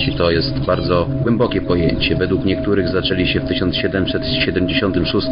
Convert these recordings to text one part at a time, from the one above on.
Iluminaci to jest bardzo głębokie pojęcie. Według niektórych zaczęli się w 1776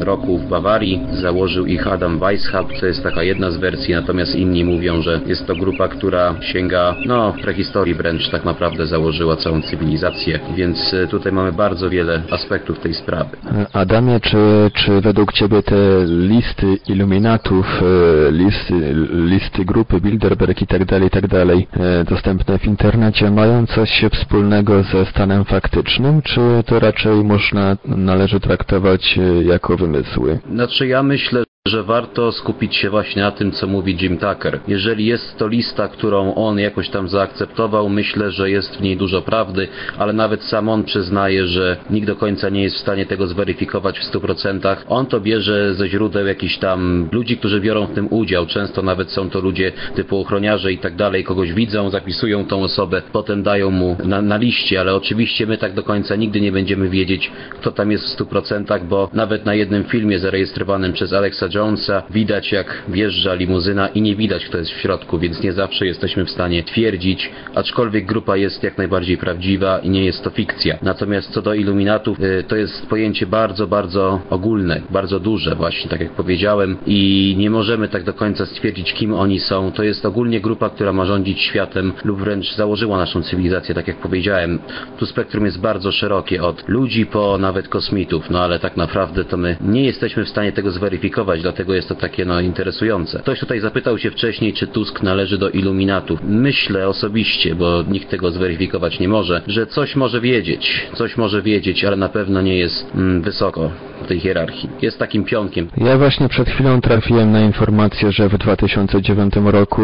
roku w Bawarii. Założył ich Adam Weishaupt, to jest taka jedna z wersji, natomiast inni mówią, że jest to grupa, która sięga, no, prehistorii wręcz tak naprawdę założyła całą cywilizację, więc e, tutaj mamy bardzo wiele aspektów tej sprawy. Adamie, czy, czy według Ciebie te listy iluminatów, e, listy, listy grupy Bilderberg i tak dalej, i tak dalej, e, dostępne w internecie mają coś wspólnego ze stanem faktycznym, czy to raczej można, należy traktować e, jako wymysły? Znaczy ja myślę, że warto skupić się właśnie na tym, co mówi Jim Tucker. Jeżeli jest to lista, którą on jakoś tam zaakceptował, myślę, że jest w niej dużo prawdy, ale nawet sam on przyznaje, że nikt do końca nie jest w stanie tego zweryfikować w 100%. On to bierze ze źródeł jakichś tam ludzi, którzy biorą w tym udział. Często nawet są to ludzie typu ochroniarze i tak dalej, kogoś widzą, zapisują tą osobę, potem dają mu na, na liście, ale oczywiście my tak do końca nigdy nie będziemy wiedzieć, kto tam jest w 100%, bo nawet na jednym filmie zarejestrowanym przez Alexa Jonesa widać jak wjeżdża limuzyna i nie widać kto jest w środku, więc nie zawsze jesteśmy w stanie twierdzić, aczkolwiek grupa jest jak najbardziej prawdziwa i nie jest to fikcja. Natomiast co do iluminatów, y, to jest pojęcie bardzo, bardzo ogólne, bardzo duże właśnie, tak jak powiedziałem i nie możemy tak do końca stwierdzić kim oni są. To jest ogólnie grupa, która ma rządzić światem lub wręcz założyła naszą cywilizację, tak jak powiedziałem. Tu spektrum jest bardzo szerokie, od ludzi po nawet kosmitów, no ale tak naprawdę to my nie jesteśmy w stanie tego zweryfikować, dlatego jest to takie no interesujące. Ktoś tutaj zapytał się wcześniej, czy Tusk należy do iluminatów. Myślę osobiście, bo nikt tego zweryfikować nie może, że coś może wiedzieć, coś może wiedzieć, ale na pewno nie jest mm, wysoko w tej hierarchii. Jest takim pionkiem. Ja właśnie przed chwilą trafiłem na informację, że w 2009 roku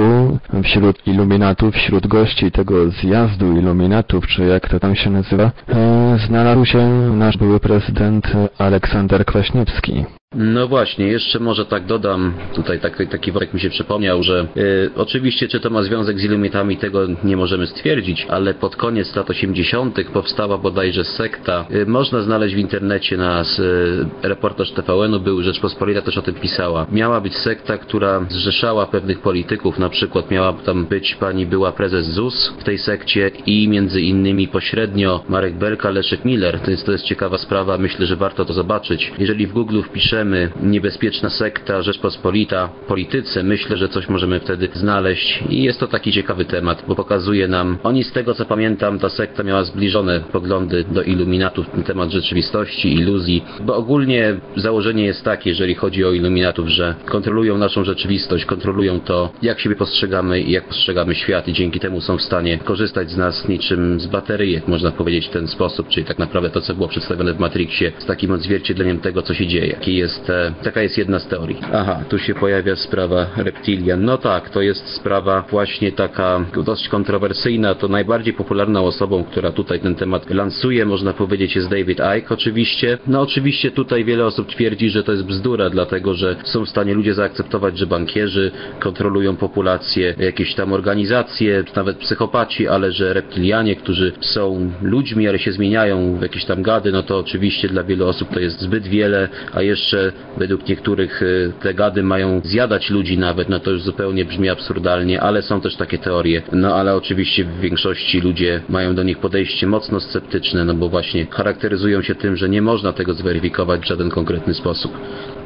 wśród iluminatów, wśród gości tego zjazdu iluminatów, czy jak to tam się nazywa, e, znalazł się nasz były prezydent Aleksander Kwaśniewski. No właśnie, jeszcze może tak dodam, tutaj taki, taki worek mi się przypomniał, że y, oczywiście czy to ma związek z iluminatami, tego nie możemy stwierdzić, ale pod koniec lat 80. powstała bodajże sekta. Y, można znaleźć w internecie nas y, reportaż TVN-u był, Rzeczpospolita też o tym pisała. Miała być sekta, która zrzeszała pewnych polityków, na przykład miała tam być pani była prezes ZUS w tej sekcie i między innymi pośrednio Marek Belka, Leszek Miller. To jest, to jest ciekawa sprawa, myślę, że warto to zobaczyć. Jeżeli w Google wpiszemy niebezpieczna sekta Rzeczpospolita polityce, myślę, że coś możemy wtedy znaleźć. I jest to taki ciekawy temat, bo pokazuje nam, oni z tego co pamiętam, ta sekta miała zbliżone poglądy do iluminatów na temat rzeczywistości, iluzji, bo ogólnie założenie jest takie, jeżeli chodzi o iluminatów, że kontrolują naszą rzeczywistość, kontrolują to, jak siebie postrzegamy i jak postrzegamy świat. I dzięki temu są w stanie korzystać z nas niczym z bateryjek, można powiedzieć w ten sposób, czyli tak naprawdę to, co było przedstawione w Matrixie, z takim odzwierciedleniem tego, co się dzieje, jaki jest jest, e, taka jest jedna z teorii. Aha, tu się pojawia sprawa reptilian. No tak, to jest sprawa właśnie taka dość kontrowersyjna. To najbardziej popularną osobą, która tutaj ten temat lansuje, można powiedzieć, jest David Icke oczywiście. No oczywiście tutaj wiele osób twierdzi, że to jest bzdura, dlatego że są w stanie ludzie zaakceptować, że bankierzy kontrolują populację, jakieś tam organizacje, nawet psychopaci, ale że reptilianie, którzy są ludźmi, ale się zmieniają w jakieś tam gady, no to oczywiście dla wielu osób to jest zbyt wiele, a jeszcze według niektórych te gady mają zjadać ludzi nawet, no to już zupełnie brzmi absurdalnie, ale są też takie teorie. No ale oczywiście w większości ludzie mają do nich podejście mocno sceptyczne, no bo właśnie charakteryzują się tym, że nie można tego zweryfikować w żaden konkretny sposób.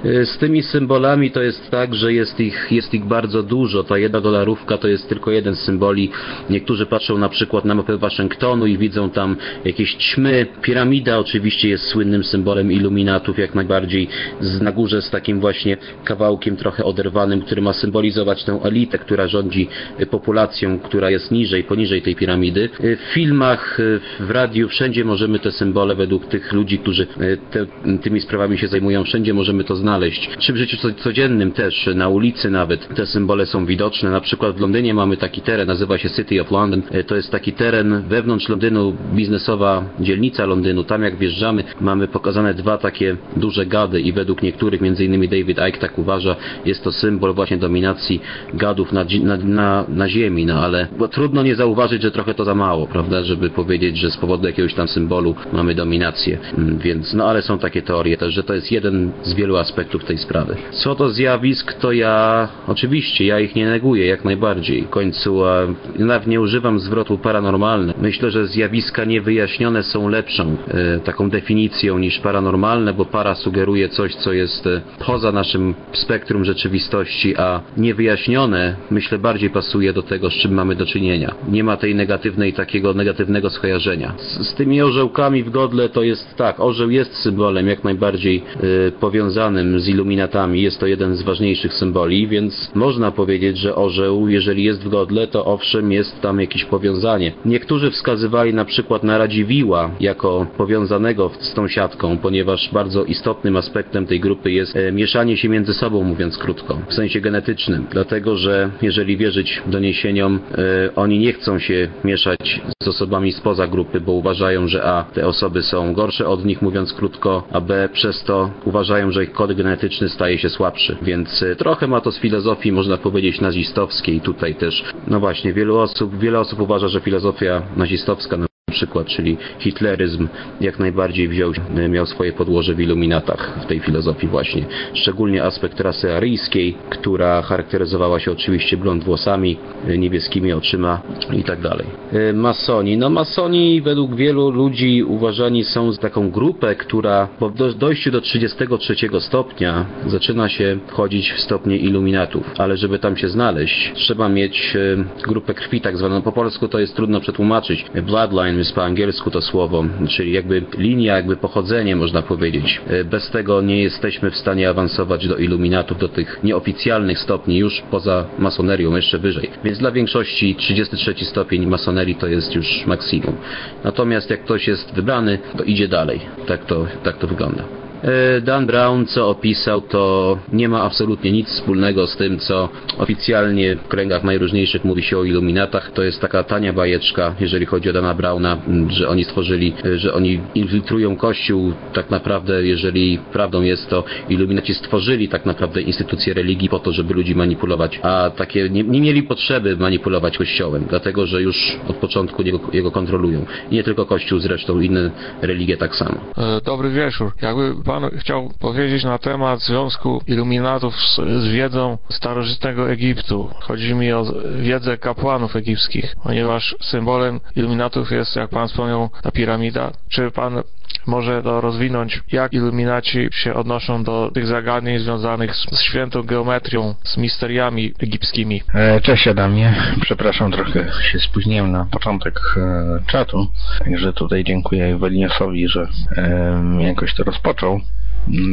Y, z tymi symbolami to jest tak, że jest ich, jest ich bardzo dużo. Ta jedna dolarówka to jest tylko jeden z symboli. Niektórzy patrzą na przykład na mapę Waszyngtonu i widzą tam jakieś ćmy. Piramida oczywiście jest słynnym symbolem iluminatów, jak najbardziej z, na górze z takim właśnie kawałkiem trochę oderwanym, który ma symbolizować tę elitę, która rządzi y, populacją, która jest niżej, poniżej tej piramidy. Y, w filmach, w radiu, wszędzie możemy te symbole według tych ludzi, którzy te, tymi sprawami się zajmują, wszędzie możemy to znaleźć. Czy w życiu codziennym też, na ulicy nawet te symbole są widoczne. Na przykład w Londynie mamy taki teren, nazywa się City of London. To jest taki teren wewnątrz Londynu, biznesowa dzielnica Londynu. Tam jak wjeżdżamy, mamy pokazane dwa takie duże gady i według niektórych, między innymi David Icke tak uważa, jest to symbol właśnie dominacji gadów na, na, na, na ziemi, no ale trudno nie zauważyć, że trochę to za mało, prawda, żeby powiedzieć, że z powodu jakiegoś tam symbolu mamy dominację, mm, więc no ale są takie teorie też, że to jest jeden z wielu aspektów tej sprawy. Co do zjawisk, to ja oczywiście, ja ich nie neguję jak najbardziej. W końcu a, nawet nie używam zwrotu paranormalny. Myślę, że zjawiska niewyjaśnione są lepszą e, taką definicją niż paranormalne, bo para sugeruje coś, co jest e, poza naszym spektrum rzeczywistości, a niewyjaśnione myślę bardziej pasuje do tego, z czym mamy do czynienia. Nie ma tej negatywnej, takiego negatywnego skojarzenia. Z, z tymi orzełkami w godle to jest tak, orzeł jest symbolem jak najbardziej y, powiązanym z iluminatami, jest to jeden z ważniejszych symboli, więc można powiedzieć, że orzeł, jeżeli jest w godle, to owszem jest tam jakieś powiązanie. Niektórzy wskazywali na przykład na Radziwiła jako powiązanego z tą siatką, ponieważ bardzo istotnym aspektem tej grupy jest e, mieszanie się między sobą, mówiąc krótko, w sensie genetycznym. Dlatego, że jeżeli wierzyć doniesieniom, e, oni nie chcą się mieszać z osobami spoza grupy, bo uważają, że a te osoby są gorsze od nich, mówiąc krótko, a b przez to uważają, że ich kod genetyczny staje się słabszy. Więc e, trochę ma to z filozofii, można powiedzieć, nazistowskiej. Tutaj też, no właśnie, wielu osób, wiele osób uważa, że filozofia nazistowska przykład, czyli hitleryzm jak najbardziej wziął, miał swoje podłoże w iluminatach w tej filozofii właśnie. Szczególnie aspekt rasy aryjskiej, która charakteryzowała się oczywiście blond włosami, niebieskimi oczyma i tak dalej. E, masoni. No masoni według wielu ludzi uważani są za taką grupę, która po dojściu do 33 stopnia zaczyna się wchodzić w stopnie iluminatów, ale żeby tam się znaleźć, trzeba mieć e, grupę krwi tak zwaną. Po polsku to jest trudno przetłumaczyć. Bloodline jest po angielsku to słowo, czyli jakby linia, jakby pochodzenie można powiedzieć. E, bez tego nie jesteśmy w stanie awansować do iluminatów, do tych nieoficjalnych stopni, już poza masonerią, jeszcze wyżej. Więc dla większości 33 stopień masonerii to jest już maksimum. Natomiast jak ktoś jest wybrany, to idzie dalej. Tak to, tak to wygląda. E, Dan Brown, co opisał, to nie ma absolutnie nic wspólnego z tym, co oficjalnie w kręgach najróżniejszych mówi się o iluminatach. To jest taka tania bajeczka, jeżeli chodzi o Dana Browna, że oni stworzyli, e, że oni infiltrują Kościół. Tak naprawdę, jeżeli prawdą jest to, iluminaci stworzyli tak naprawdę instytucje religii po to, żeby ludzi manipulować, a takie nie, nie mieli potrzeby manipulować Kościołem, dlatego, że już od początku jego, jego kontrolują. Nie tylko Kościół, zresztą inne religie tak samo. E, dobry wieczór. Jakby Pan chciał powiedzieć na temat związku iluminatów z, z wiedzą starożytnego Egiptu. Chodzi mi o wiedzę kapłanów egipskich, ponieważ symbolem iluminatów jest, jak Pan wspomniał, ta piramida. Czy Pan może to rozwinąć, jak iluminaci się odnoszą do tych zagadnień związanych z, z świętą geometrią, z misteriami egipskimi. E, cześć Adamie, przepraszam, trochę się spóźniłem na początek e, czatu, także tutaj dziękuję Ewelinosowi, że e, jakoś to rozpoczął.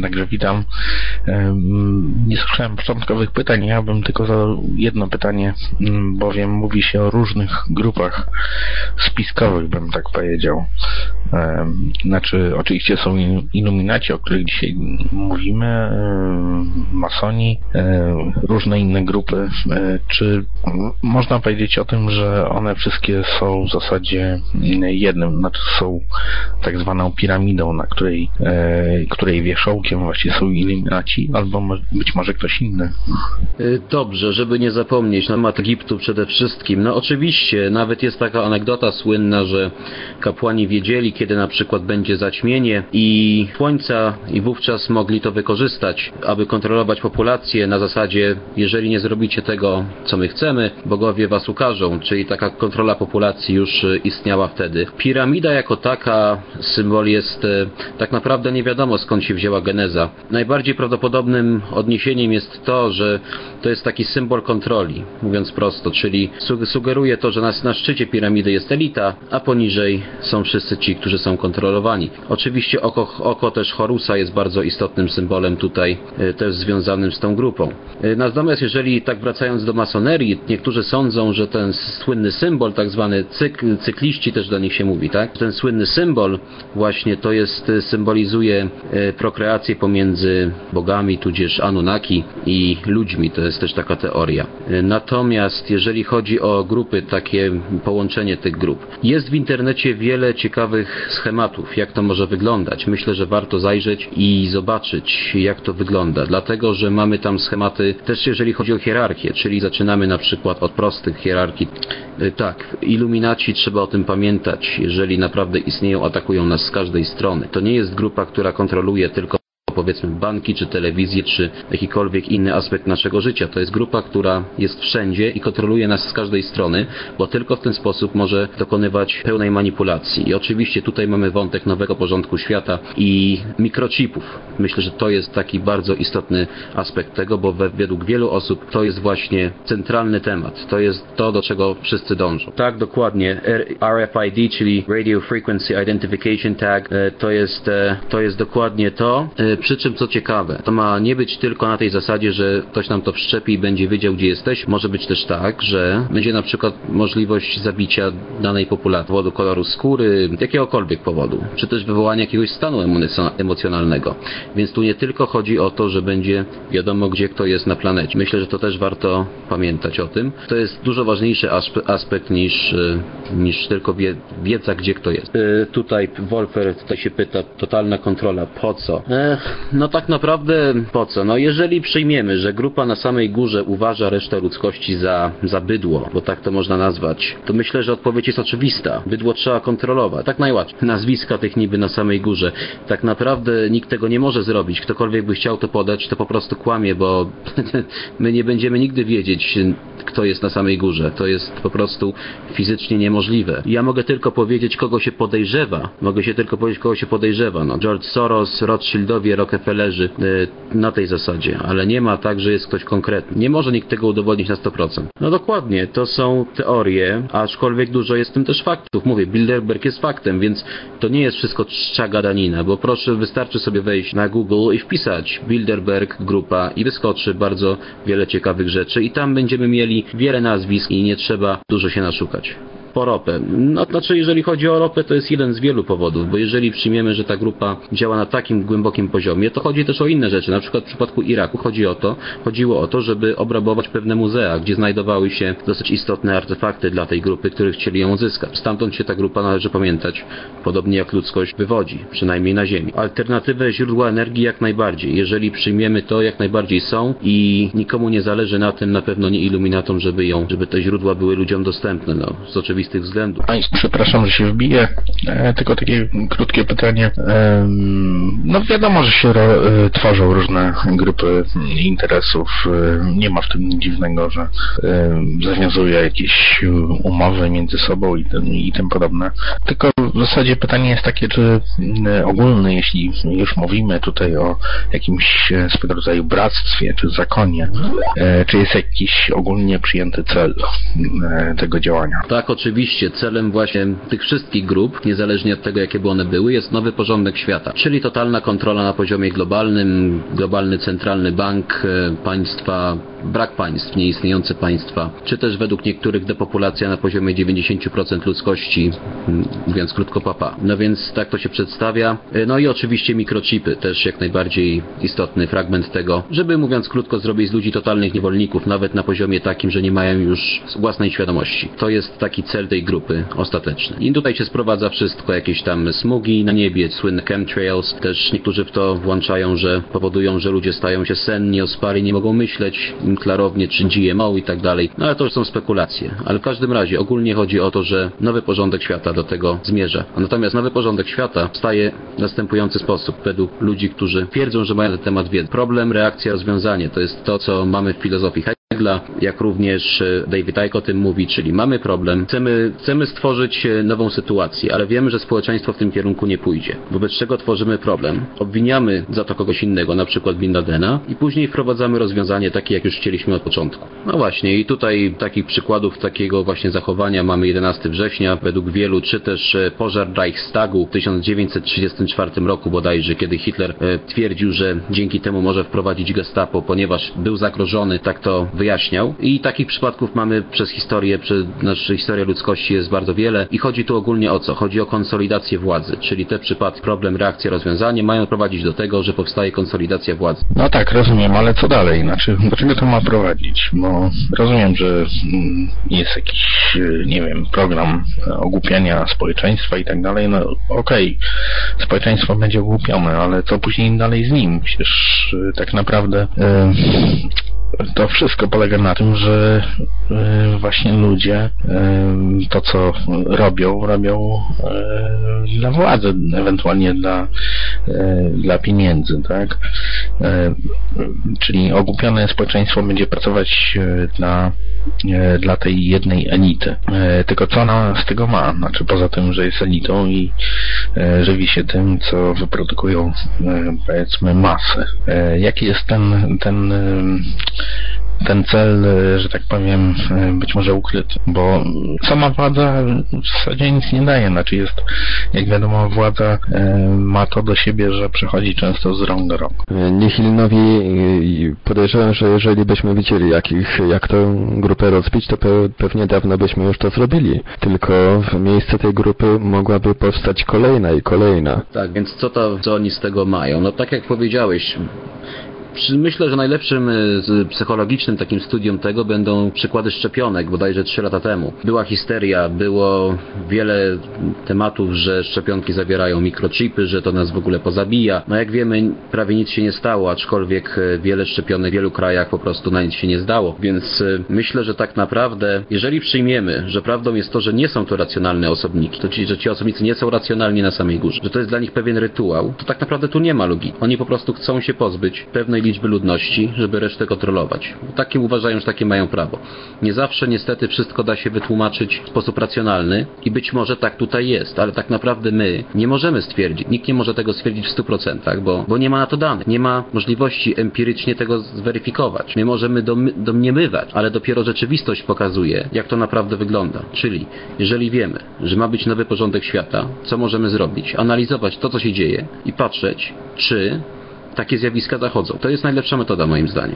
Także witam. Nie słyszałem początkowych pytań, ja bym tylko zadał jedno pytanie, bowiem mówi się o różnych grupach spiskowych, bym tak powiedział. Znaczy, oczywiście są iluminaci, o których dzisiaj mówimy, masoni, różne inne grupy. Czy można powiedzieć o tym, że one wszystkie są w zasadzie jednym, znaczy są tak zwaną piramidą, na której, której wierzchołkiem właśnie są iluminaci, albo być może ktoś inny. Y, dobrze, żeby nie zapomnieć na temat Egiptu przede wszystkim. No oczywiście, nawet jest taka anegdota słynna, że kapłani wiedzieli, kiedy na przykład będzie zaćmienie i słońca i wówczas mogli to wykorzystać, aby kontrolować populację na zasadzie, jeżeli nie zrobicie tego, co my chcemy, bogowie was ukażą, czyli taka kontrola populacji już y, istniała wtedy. Piramida jako taka symbol jest y, tak naprawdę nie wiadomo skąd się wzięła geneza. Najbardziej prawdopodobnym odniesieniem jest to, że to jest taki symbol kontroli, mówiąc prosto, czyli sugeruje to, że na, szczycie piramidy jest elita, a poniżej są wszyscy ci, którzy są kontrolowani. Oczywiście oko, oko też Horusa jest bardzo istotnym symbolem tutaj, e, też związanym z tą grupą. E, natomiast jeżeli tak wracając do masonerii, niektórzy sądzą, że ten słynny symbol, tak zwany cykl, cykliści też do nich się mówi, tak? Ten słynny symbol właśnie to jest, e, symbolizuje prokreację pomiędzy bogami, tudzież Anunnaki i ludźmi. To jest też taka teoria. Natomiast jeżeli chodzi o grupy, takie połączenie tych grup, jest w internecie wiele ciekawych schematów, jak to może wyglądać. Myślę, że warto zajrzeć i zobaczyć, jak to wygląda, dlatego, że mamy tam schematy też jeżeli chodzi o hierarchię, czyli zaczynamy na przykład od prostych hierarchii. Y, Tak, iluminaci trzeba o tym pamiętać, jeżeli naprawdę istnieją, atakują nas z każdej strony. To nie jest grupa, która kontroluje tylko powiedzmy banki, czy telewizję, czy jakikolwiek inny aspekt naszego życia. To jest grupa, która jest wszędzie i kontroluje nas z każdej strony, bo tylko w ten sposób może dokonywać pełnej manipulacji. I oczywiście tutaj mamy wątek nowego porządku świata i mikrochipów. Myślę, że to jest taki bardzo istotny aspekt tego, bo we, według wielu osób to jest właśnie centralny temat. To jest to, do czego wszyscy dążą. Tak, dokładnie. RFID, czyli Radio Frequency Identification Tag, e, to jest, e, to jest dokładnie to. E, Przy czym, co ciekawe, to ma nie być tylko na tej zasadzie, że ktoś nam to wszczepi i będzie wiedział, gdzie jesteś. Może być też tak, że będzie na przykład możliwość zabicia danej populacji z powodu koloru skóry, jakiegokolwiek powodu, czy też wywołania jakiegoś stanu emocjonalnego. Więc tu nie tylko chodzi o to, że będzie wiadomo, gdzie kto jest na planecie. Myślę, że to też warto pamiętać o tym. To jest dużo ważniejszy aspe- aspekt niż, y, niż tylko wie- wiedza, gdzie kto jest. Y, Tutaj Wolfer tutaj się pyta, totalna kontrola, po co? Ech, no tak naprawdę po co? No jeżeli przyjmiemy, że grupa na samej górze uważa resztę ludzkości za, za bydło, bo tak to można nazwać, to myślę, że odpowiedź jest oczywista. Bydło trzeba kontrolować. Tak najłatwiej. Nazwiska tych niby na samej górze. Tak naprawdę nikt tego nie może zrobić. Ktokolwiek by chciał to podać, to po prostu kłamie, bo my nie będziemy nigdy wiedzieć, kto jest na samej górze. To jest po prostu fizycznie niemożliwe. Ja mogę tylko powiedzieć, kogo się podejrzewa. Mogę się tylko powiedzieć, kogo się podejrzewa. No, George Soros, Rothschildowie, Rockefellerzy y, na tej zasadzie, ale nie ma tak, że jest ktoś konkretny. Nie może nikt tego udowodnić na 100%. No dokładnie, to są teorie, aczkolwiek dużo jest w tym też faktów. Mówię, Bilderberg jest faktem, więc to nie jest wszystko czcza gadanina, bo proszę, wystarczy sobie wejść na Google i wpisać Bilderberg grupa i wyskoczy bardzo wiele ciekawych rzeczy i tam będziemy mieli wiele nazwisk i nie trzeba dużo się naszukać po ropę. No, znaczy, jeżeli chodzi o ropę, to jest jeden z wielu powodów, bo jeżeli przyjmiemy, że ta grupa działa na takim głębokim poziomie, to chodzi też o inne rzeczy. Na przykład w przypadku Iraku chodzi o to, chodziło o to, żeby obrabować pewne muzea, gdzie znajdowały się dosyć istotne artefakty dla tej grupy, których chcieli ją uzyskać. Stamtąd się ta grupa, należy pamiętać, podobnie jak ludzkość, wywodzi, przynajmniej na Ziemi. Alternatywy źródła energii jak najbardziej. Jeżeli przyjmiemy to, jak najbardziej są i nikomu nie zależy na tym, na pewno nie iluminatom, żeby ją, żeby te źródła były ludziom dostępne, no, z względów. Państw, przepraszam, że się wbiję, e, tylko takie krótkie pytanie. No wiadomo, że się ro, e, tworzą różne grupy interesów. E, nie ma w tym nic dziwnego, że zawiązuje jakieś umowy między sobą i, tym- i tym podobne. Tylko w zasadzie pytanie jest takie, czy ogólne, jeśli już mówimy tutaj o jakimś swego rodzaju bractwie czy zakonie, czy jest jakiś ogólnie przyjęty cel tego działania? Tak, oczywiście. Celem właśnie tych wszystkich grup, niezależnie od tego, jakie by one były, jest nowy porządek świata. Czyli totalna kontrola na poziomie globalnym, globalny centralny bank e, państwa, brak państw, nieistniejące państwa, czy też według niektórych depopulacja na poziomie 90% ludzkości, m, mówiąc krótko papa. No więc tak to się przedstawia. E, No i oczywiście mikrochipy, też jak najbardziej istotny fragment tego, żeby mówiąc krótko zrobić z ludzi totalnych niewolników, nawet na poziomie takim, że nie mają już własnej świadomości. To jest taki cel tej grupy ostateczny. I tutaj się sprowadza wszystko, jakieś tam smugi na niebie, słynne chemtrails. Też niektórzy w to włączają, że powodują, że ludzie stają się senni, ospali, nie mogą myśleć klarownie, czy GMO i tak dalej. No ale to już są spekulacje. Ale w każdym razie ogólnie chodzi o to, że nowy porządek świata do tego zmierza. A natomiast nowy porządek świata staje w następujący sposób, według ludzi, którzy twierdzą, że mają na ten temat wiedzę. Problem, reakcja, rozwiązanie. To jest to, co mamy w filozofii Jak również e, David Icke o tym mówi, czyli mamy problem, chcemy, chcemy stworzyć e, nową sytuację, ale wiemy, że społeczeństwo w tym kierunku nie pójdzie. Wobec czego tworzymy problem, obwiniamy za to kogoś innego, na przykład Bin Ladena i później wprowadzamy rozwiązanie takie, jak już chcieliśmy od początku. No właśnie i tutaj takich przykładów takiego właśnie zachowania mamy 11 września, według wielu, czy też e, pożar Reichstagu w 1934 roku bodajże, kiedy Hitler twierdził, że dzięki temu może wprowadzić gestapo, ponieważ był zagrożony, tak to wyjaśnił wyjaśniał. I takich przypadków mamy przez historię, przez naszą historię ludzkości jest bardzo wiele i chodzi tu ogólnie o co? Chodzi o konsolidację władzy, czyli te przypadki, problem, reakcja, rozwiązanie mają prowadzić do tego, że powstaje konsolidacja władzy. No tak, rozumiem, ale co dalej? Znaczy, do czego to ma prowadzić? Bo rozumiem, że mm, jest jakiś, e, nie wiem, program ogłupiania społeczeństwa i tak dalej. No okej, okay, społeczeństwo będzie ogłupione, ale co później dalej z nim? Przecież e, tak naprawdę to wszystko polega na tym, że e, właśnie ludzie e, to, co robią, robią e, dla władzy, ewentualnie dla, dla pieniędzy, tak? Czyli ogłupione społeczeństwo będzie pracować dla, dla tej jednej elity. Tylko co ona z tego ma? Znaczy poza tym, że jest elitą i żywi się tym, co wyprodukują powiedzmy masy. Jaki jest ten, ten ten cel, e, że tak powiem, e, być może ukryty, bo sama władza w zasadzie nic nie daje, znaczy jest, jak wiadomo, władza e, ma to do siebie, że przechodzi często z rąk do rąk. Nihilnowi podejrzewam, że jeżeli byśmy widzieli jakich, jak tę grupę rozbić, to pewnie dawno byśmy już to zrobili, tylko w miejsce tej grupy mogłaby powstać kolejna i kolejna. Tak, więc co to, co oni z tego mają? No tak jak powiedziałeś, Myślę, że najlepszym y, psychologicznym takim studium tego będą przykłady szczepionek, bodajże 3 lata temu. Była histeria, było wiele tematów, że szczepionki zawierają mikrochipy, że to nas w ogóle pozabija. No jak wiemy, prawie nic się nie stało, aczkolwiek y, wiele szczepionek w wielu krajach po prostu na nic się nie zdało. Więc y, myślę, że tak naprawdę, jeżeli przyjmiemy, że prawdą jest to, że nie są to racjonalne osobniki, to ci, że ci osobnicy nie są racjonalni na samej górze, że to jest dla nich pewien rytuał, to tak naprawdę tu nie ma logiki. Oni po prostu chcą się pozbyć pewnej liczby ludności, żeby resztę kontrolować. Takim uważają, że takie mają prawo. Nie zawsze niestety wszystko da się wytłumaczyć w sposób racjonalny i być może tak tutaj jest, ale tak naprawdę my nie możemy stwierdzić, nikt nie może tego stwierdzić w 100%, bo, bo nie ma na to danych, nie ma możliwości empirycznie tego zweryfikować. My możemy domniemywać, ale dopiero rzeczywistość pokazuje, jak to naprawdę wygląda. Czyli, jeżeli wiemy, że ma być nowy porządek świata, co możemy zrobić? Analizować to, co się dzieje i patrzeć, czy takie zjawiska zachodzą. To jest najlepsza metoda moim zdaniem.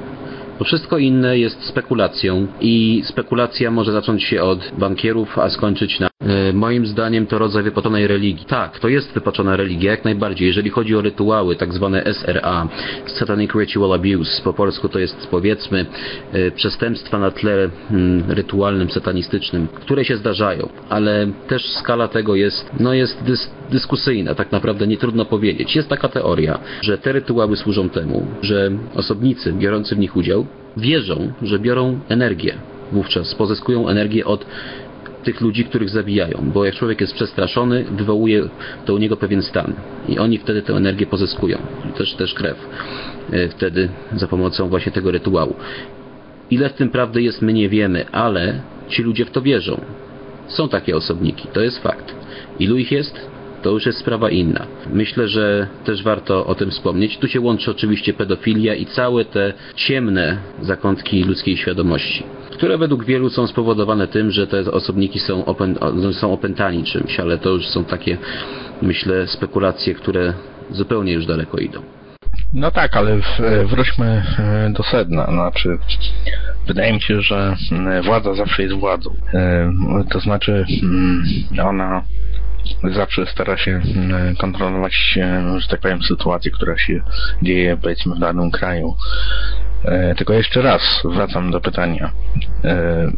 Bo wszystko inne jest spekulacją i spekulacja może zacząć się od bankierów, a skończyć na e, moim zdaniem to rodzaj wypaczonej religii. Tak, to jest wypaczona religia, jak najbardziej. Jeżeli chodzi o rytuały, tak zwane SRA, Satanic Ritual Abuse, po polsku to jest powiedzmy e, przestępstwa na tle mm, rytualnym, satanistycznym, które się zdarzają, ale też skala tego jest, no jest dys dyskusyjna, tak naprawdę nie trudno powiedzieć. Jest taka teoria, że te rytuały służą temu, że osobnicy biorący w nich udział wierzą, że biorą energię. Wówczas pozyskują energię od tych ludzi, których zabijają, bo jak człowiek jest przestraszony, wywołuje to u niego pewien stan i oni wtedy tę energię pozyskują, też, też krew e, wtedy za pomocą właśnie tego rytuału. Ile w tym prawdy jest, my nie wiemy, ale ci ludzie w to wierzą. Są takie osobniki, to jest fakt. Ilu ich jest? To już jest sprawa inna. Myślę, że też warto o tym wspomnieć. Tu się łączy oczywiście pedofilia i całe te ciemne zakątki ludzkiej świadomości, które według wielu są spowodowane tym, że te osobniki są, opę są opętani czymś, ale to już są takie, myślę, spekulacje, które zupełnie już daleko idą. No tak, ale wróćmy e, do sedna. Znaczy, wydaje mi się, że władza zawsze jest władzą. E, to znaczy, mm, ona zawsze stara się mm, kontrolować, że tak powiem, sytuację, która się dzieje, powiedzmy, w danym kraju. E, tylko jeszcze raz wracam do pytania. E,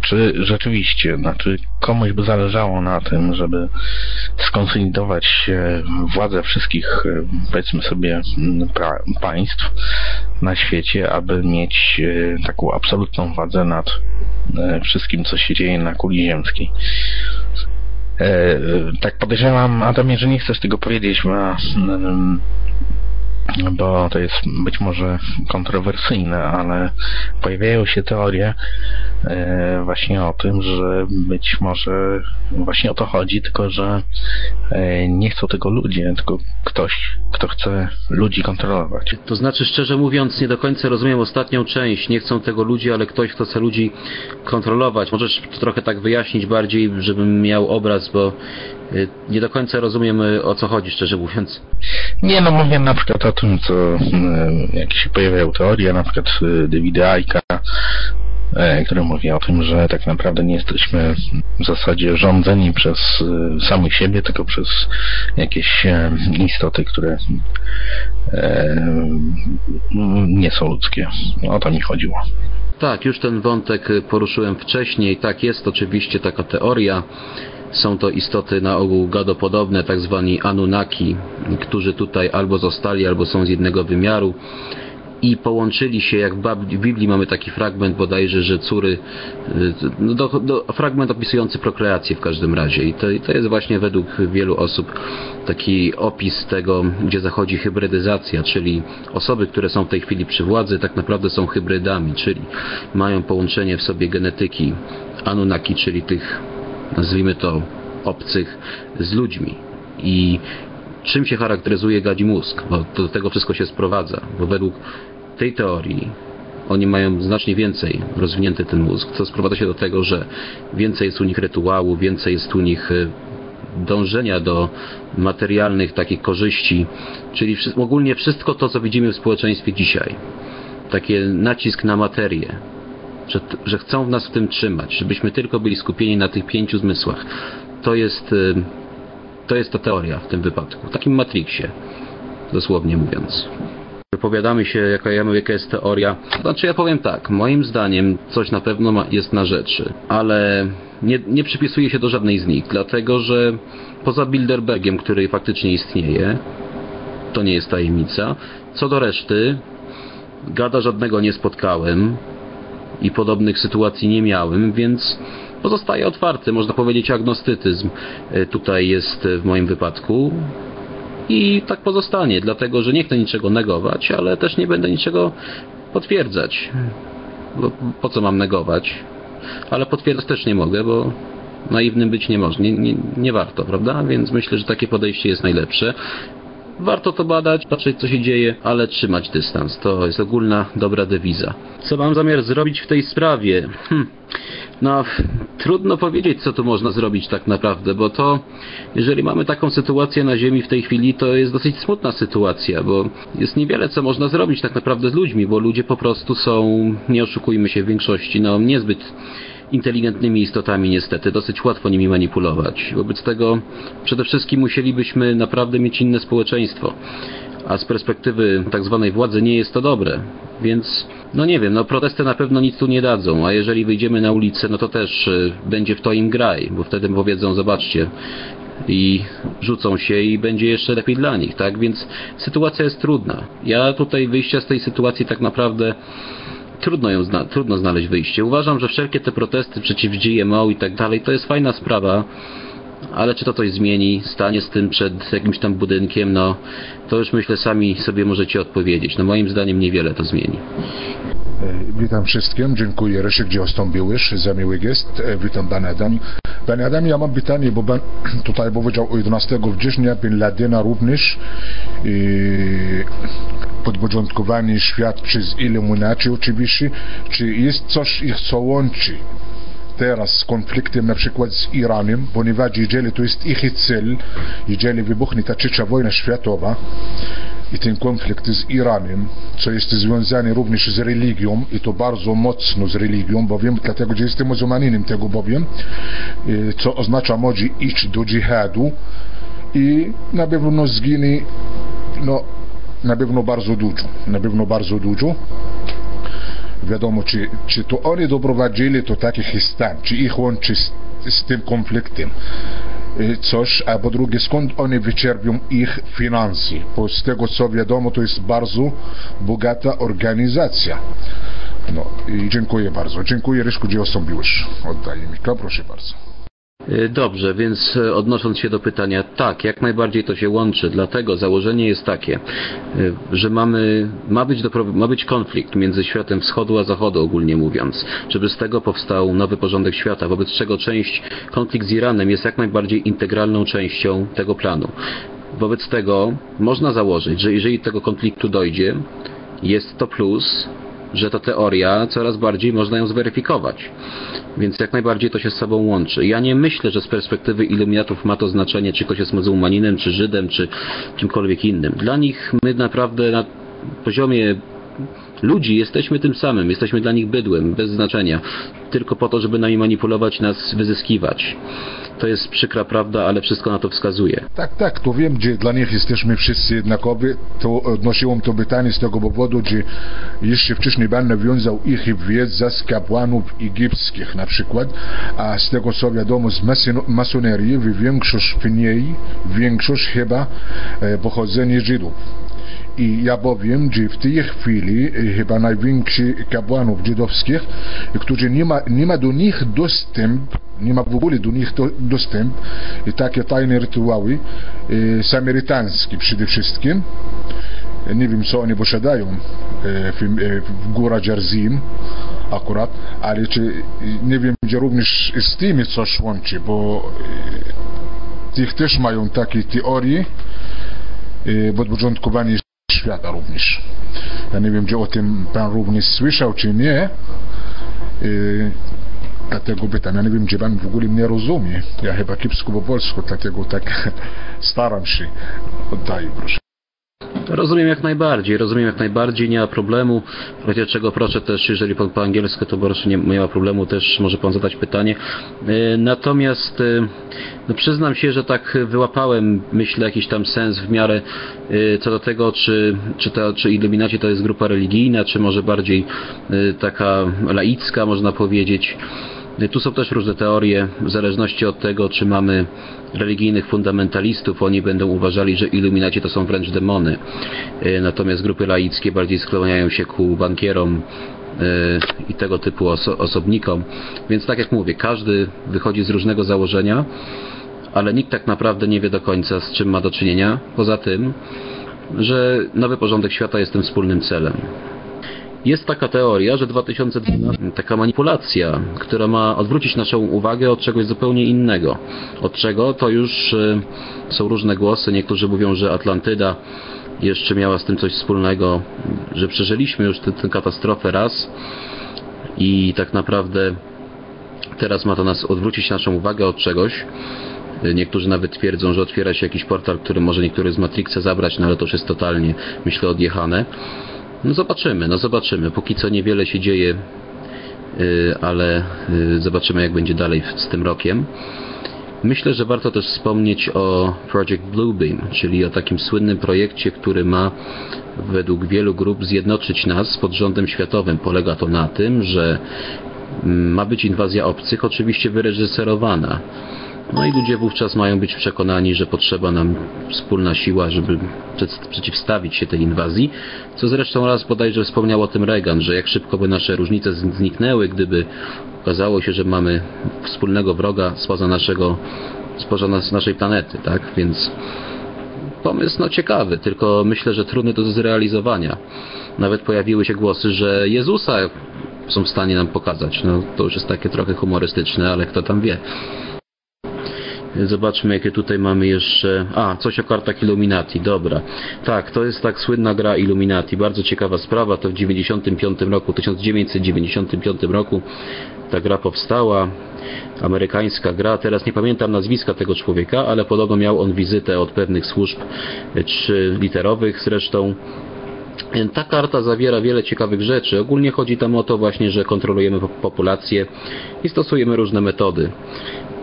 czy rzeczywiście, znaczy komuś by zależało na tym, żeby skonsolidować władzę wszystkich, e, powiedzmy sobie, państw na świecie, aby mieć taką absolutną władzę nad wszystkim, co się dzieje na kuli ziemskiej. E, tak podejrzewam, Adamie, że nie chcesz tego powiedzieć, bo, bo to jest być może kontrowersyjne, ale pojawiają się teorie e, właśnie o tym, że być może właśnie o to chodzi, tylko że e, nie chcą tego ludzie, tylko ktoś, kto chce ludzi kontrolować. To znaczy, szczerze mówiąc, nie do końca rozumiem ostatnią część. Nie chcą tego ludzi, ale ktoś, kto chce ludzi kontrolować. Możesz trochę tak wyjaśnić bardziej, żebym miał obraz, bo nie do końca rozumiem y, o co chodzi, szczerze mówiąc. Nie, no mówię na przykład o tym, co y, jak się pojawiają teorie, na przykład Davida Aika, e, który mówi o tym, że tak naprawdę nie jesteśmy w zasadzie rządzeni przez e, samych siebie, tylko przez jakieś e, istoty, które nie są ludzkie. O to mi chodziło. Tak, już ten wątek poruszyłem wcześniej. Tak, jest oczywiście taka teoria. Są to istoty na ogół gadopodobne, tak zwani Anunnaki, którzy tutaj albo zostali, albo są z jednego wymiaru i połączyli się, jak w Biblii mamy taki fragment bodajże, że córy, y, no do, do, fragment opisujący prokreację w każdym razie. I to, to jest właśnie według wielu osób taki opis tego, gdzie zachodzi hybrydyzacja, czyli osoby, które są w tej chwili przy władzy tak naprawdę są hybrydami, czyli mają połączenie w sobie genetyki Anunnaki, czyli tych nazwijmy to obcych z ludźmi. I czym się charakteryzuje gadzi mózg, bo do tego wszystko się sprowadza, bo według tej teorii oni mają znacznie więcej rozwinięty ten mózg, co sprowadza się do tego, że więcej jest u nich rytuału, więcej jest u nich e, dążenia do materialnych takich korzyści, czyli ogólnie wszystko to, co widzimy w społeczeństwie dzisiaj. Taki nacisk na materię, że, że chcą w nas w tym trzymać, żebyśmy tylko byli skupieni na tych pięciu zmysłach. To jest to jest ta teoria w tym wypadku, w takim Matrixie, dosłownie mówiąc. Wypowiadamy się, jaka, jaka jest teoria. Znaczy ja powiem tak, moim zdaniem coś na pewno ma, jest na rzeczy, ale nie, nie przypisuje się do żadnej z nich, dlatego że poza Bilderbergiem, który faktycznie istnieje, to nie jest tajemnica, co do reszty, gada żadnego nie spotkałem i podobnych sytuacji nie miałem, więc pozostaje otwarty, można powiedzieć agnostycyzm e, tutaj jest w moim wypadku i tak pozostanie, dlatego że nie chcę niczego negować, ale też nie będę niczego potwierdzać. Bo po co mam negować? Ale potwierdzać też nie mogę, bo naiwnym być nie można, nie, nie, nie warto, prawda? Więc myślę, że takie podejście jest najlepsze. Warto to badać, patrzeć co się dzieje, ale trzymać dystans. To jest ogólna dobra dewiza. Co mam zamiar zrobić w tej sprawie? Hm. No, trudno powiedzieć, co tu można zrobić tak naprawdę, bo to, jeżeli mamy taką sytuację na Ziemi w tej chwili, to jest dosyć smutna sytuacja, bo jest niewiele, co można zrobić tak naprawdę z ludźmi, bo ludzie po prostu są, nie oszukujmy się w większości, no niezbyt inteligentnymi istotami niestety, dosyć łatwo nimi manipulować. Wobec tego przede wszystkim musielibyśmy naprawdę mieć inne społeczeństwo a z perspektywy tak zwanej władzy nie jest to dobre. Więc, no nie wiem, no protesty na pewno nic tu nie dadzą, a jeżeli wyjdziemy na ulicę, no to też y, będzie w to im graj, bo wtedy powiedzą, zobaczcie, i rzucą się i będzie jeszcze lepiej dla nich, tak? Więc sytuacja jest trudna. Ja tutaj wyjścia z tej sytuacji tak naprawdę trudno ją zna trudno znaleźć wyjście. Uważam, że wszelkie te protesty przeciw GMO i tak dalej to jest fajna sprawa, ale czy to coś zmieni, stanie z tym przed jakimś tam budynkiem, no to już myślę sami sobie możecie odpowiedzieć. No moim zdaniem niewiele to zmieni. E, witam wszystkim, dziękuję Ryszek, gdzie ostąpiłeś za miły gest. E, witam Pan Adam. Pan Adam, ja mam pytanie, bo pan tutaj powiedział o 11 września Bin Ladena również e, podporządkowany świat przez Illuminaci oczywiście. Czy jest coś ich co łączy teraz z konfliktem na przykład z Iranem, ponieważ jeżeli to jest ich cel, jeżeli wybuchnie ta trzecia wojna światowa i ten konflikt z Iranem, co jest związane również z religią i to bardzo mocno z religią, bowiem dlatego, że jestem muzułmaninem tego bowiem, co oznacza może iść do dżihadu i na pewno zginie no, na pewno bardzo dużo, na pewno bardzo dużo wiadomo, czy, czy to oni doprowadzili do takich stan, czy ich łączy z, z tym konfliktem coś, a po drugie skąd oni wyczerpią ich finanse, bo z tego co wiadomo to jest bardzo bogata organizacja. No i dziękuję bardzo. Dziękuję Ryszku, że ostąpiłeś. Oddaję mikro, proszę bardzo. Y, dobrze, więc y, odnosząc się do pytania, tak, jak najbardziej to się łączy, dlatego założenie jest takie, y, że mamy, ma być, do, ma być konflikt między światem wschodu a zachodu ogólnie mówiąc, żeby z tego powstał nowy porządek świata, wobec czego część, konflikt z Iranem jest jak najbardziej integralną częścią tego planu. Wobec tego można założyć, że jeżeli tego konfliktu dojdzie, jest to plus, że ta teoria coraz bardziej można ją zweryfikować. Więc jak najbardziej to się z sobą łączy. Ja nie myślę, że z perspektywy iluminatów ma to znaczenie, czy ktoś jest muzułmaninem, czy Żydem, czy czymkolwiek innym. Dla nich my naprawdę na poziomie ludzi jesteśmy tym samym, jesteśmy dla nich bydłem, bez znaczenia, tylko po to, żeby nami manipulować, nas wyzyskiwać. To jest przykra prawda, ale wszystko na to wskazuje. Tak, tak, to wiem, że dla nich jesteśmy wszyscy jednakowi. To odnosiłem to pytanie z tego powodu, że jeszcze wcześniej Pan nawiązał ich wiedza z kapłanów egipskich na przykład, a z tego co wiadomo z masonerii, większość w niej, większość chyba e, pochodzenie Żydów. I ja powiem, że w tej chwili e, chyba najwięksi kapłanów żydowskich, którzy nie ma, nie ma do nich dostęp, nie ma w ogóle do nich do, dostęp, i takie tajne rytuały, e, samarytańskie przede wszystkim, nie wiem co oni posiadają w, w góra Dżerzim akurat, ale czy nie wiem, gdzie również z tymi coś łączy, bo tych też mają takie teorie podporządkowanie świata również. Ja nie wiem, czy o tym Pan również słyszał, czy nie. E, dlatego pytam, ja nie wiem, czy Pan w ogóle mnie rozumie. Ja chyba kiepsko po polsku, dlatego tak staram się. Oddaję, proszę. Rozumiem jak najbardziej, rozumiem jak najbardziej, nie ma problemu. Razie czego proszę też, jeżeli pan po angielsku, to proszę nie, nie ma problemu, też może pan zadać pytanie. E, natomiast e, no przyznam się, że tak wyłapałem, myślę, jakiś tam sens w miarę e, co do tego, czy, czy, to, czy Illuminaci to jest grupa religijna, czy może bardziej taka laicka, można powiedzieć. Tu są też różne teorie, w zależności od tego, czy mamy religijnych fundamentalistów, oni będą uważali, że iluminaci to są wręcz demony. Natomiast grupy laickie bardziej skłaniają się ku bankierom i tego typu oso osobnikom. Więc tak jak mówię, każdy wychodzi z różnego założenia, ale nikt tak naprawdę nie wie do końca z czym ma do czynienia, poza tym, że nowy porządek świata jest tym wspólnym celem. Jest taka teoria, że 2012 taka manipulacja, która ma odwrócić naszą uwagę od czegoś zupełnie innego. Od czego? To już y, są różne głosy. Niektórzy mówią, że Atlantyda jeszcze miała z tym coś wspólnego, że przeżyliśmy już tę, tę katastrofę raz i tak naprawdę teraz ma to nas odwrócić naszą uwagę od czegoś. Niektórzy nawet twierdzą, że otwiera się jakiś portal, który może niektóry z Matrixa zabrać, no ale to już jest totalnie, myślę, odjechane. No zobaczymy, no zobaczymy. Póki co niewiele się dzieje, y, ale y, zobaczymy jak będzie dalej z tym rokiem. Myślę, że warto też wspomnieć o Project Bluebeam, czyli o takim słynnym projekcie, który ma według wielu grup zjednoczyć nas pod rządem światowym. Polega to na tym, że mm, ma być inwazja obcych, oczywiście wyreżyserowana. No i ludzie wówczas mają być przekonani, że potrzeba nam wspólna siła, żeby przeciwstawić się tej inwazji, co zresztą raz bodajże wspomniał o tym Reagan, że jak szybko by nasze różnice zniknęły, gdyby okazało się, że mamy wspólnego wroga spoza naszego, spoza naszej planety, tak? Więc pomysł no ciekawy, tylko myślę, że trudny do zrealizowania. Nawet pojawiły się głosy, że Jezusa są w stanie nam pokazać. No to już jest takie trochę humorystyczne, ale kto tam wie. Zobaczmy, jakie tutaj mamy jeszcze... A, coś o kartach Illuminati, dobra. Tak, to jest tak słynna gra Illuminati. Bardzo ciekawa sprawa. To w 95 roku, 1995 roku ta gra powstała. Amerykańska gra. Teraz nie pamiętam nazwiska tego człowieka, ale podobno miał on wizytę od pewnych służb, czy literowych zresztą. Ta karta zawiera wiele ciekawych rzeczy. Ogólnie chodzi tam o to właśnie, że kontrolujemy populację i stosujemy różne metody.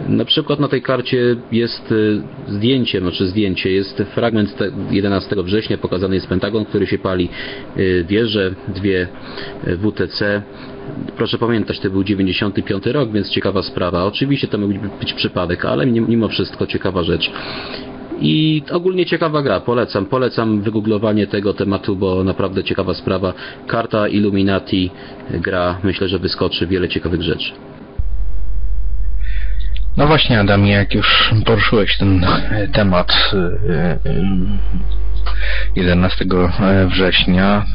Na przykład na tej karcie jest y, zdjęcie, znaczy zdjęcie, jest fragment 11 września, pokazany jest Pentagon, który się pali, y, wieże, dwie y, WTC. Proszę pamiętać, to był 95 rok, więc ciekawa sprawa. Oczywiście to mógł być przypadek, ale mimo wszystko ciekawa rzecz. I ogólnie ciekawa gra, polecam. Polecam wygooglowanie tego tematu, bo naprawdę ciekawa sprawa. Karta Illuminati gra, myślę, że wyskoczy wiele ciekawych rzeczy. No właśnie Adam, jak już poruszyłeś ten e, temat 11 e, e, września,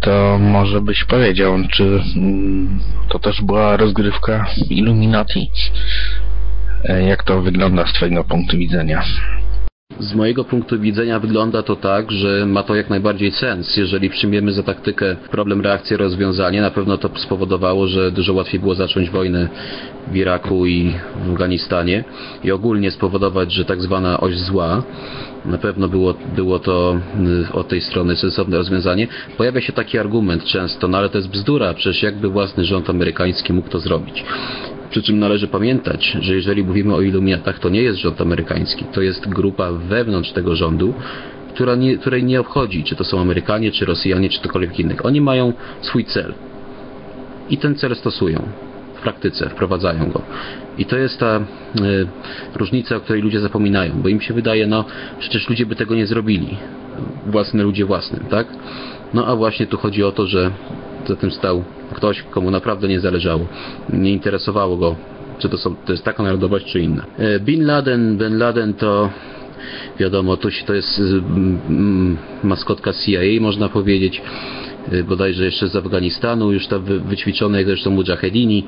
to może byś powiedział, czy mm, to też była rozgrywka Illuminati? Jak to wygląda z Twojego punktu widzenia? Z mojego punktu widzenia wygląda to tak, że ma to jak najbardziej sens. Jeżeli przyjmiemy za taktykę problem, reakcję, rozwiązanie, na pewno to spowodowało, że dużo łatwiej było zacząć wojnę w Iraku i w Afganistanie i ogólnie spowodować, że tak zwana oś zła na pewno było, było to y, od tej strony sensowne rozwiązanie. Pojawia się taki argument często, no ale to jest bzdura, przecież jakby własny rząd amerykański mógł to zrobić. Przy czym należy pamiętać, że jeżeli mówimy o iluminatach, to nie jest rząd amerykański, to jest grupa wewnątrz tego rządu, która nie, której nie obchodzi, czy to są Amerykanie, czy Rosjanie, czy ktokolwiek innych. Oni mają swój cel i ten cel stosują w praktyce, wprowadzają go. I to jest ta y, różnica, o której ludzie zapominają, bo im się wydaje, no przecież ludzie by tego nie zrobili. Własne ludzie własnym, tak? No a właśnie tu chodzi o to, że za tym stał ktoś, komu naprawdę nie zależało. Nie interesowało go, czy to, są, to jest taka narodowość, czy inna. Y, Bin Laden, Bin Laden to wiadomo, to, to jest y, maskotka CIA, można powiedzieć bodajże jeszcze z Afganistanu, już tam wyćwiczone jak zresztą mujahedini,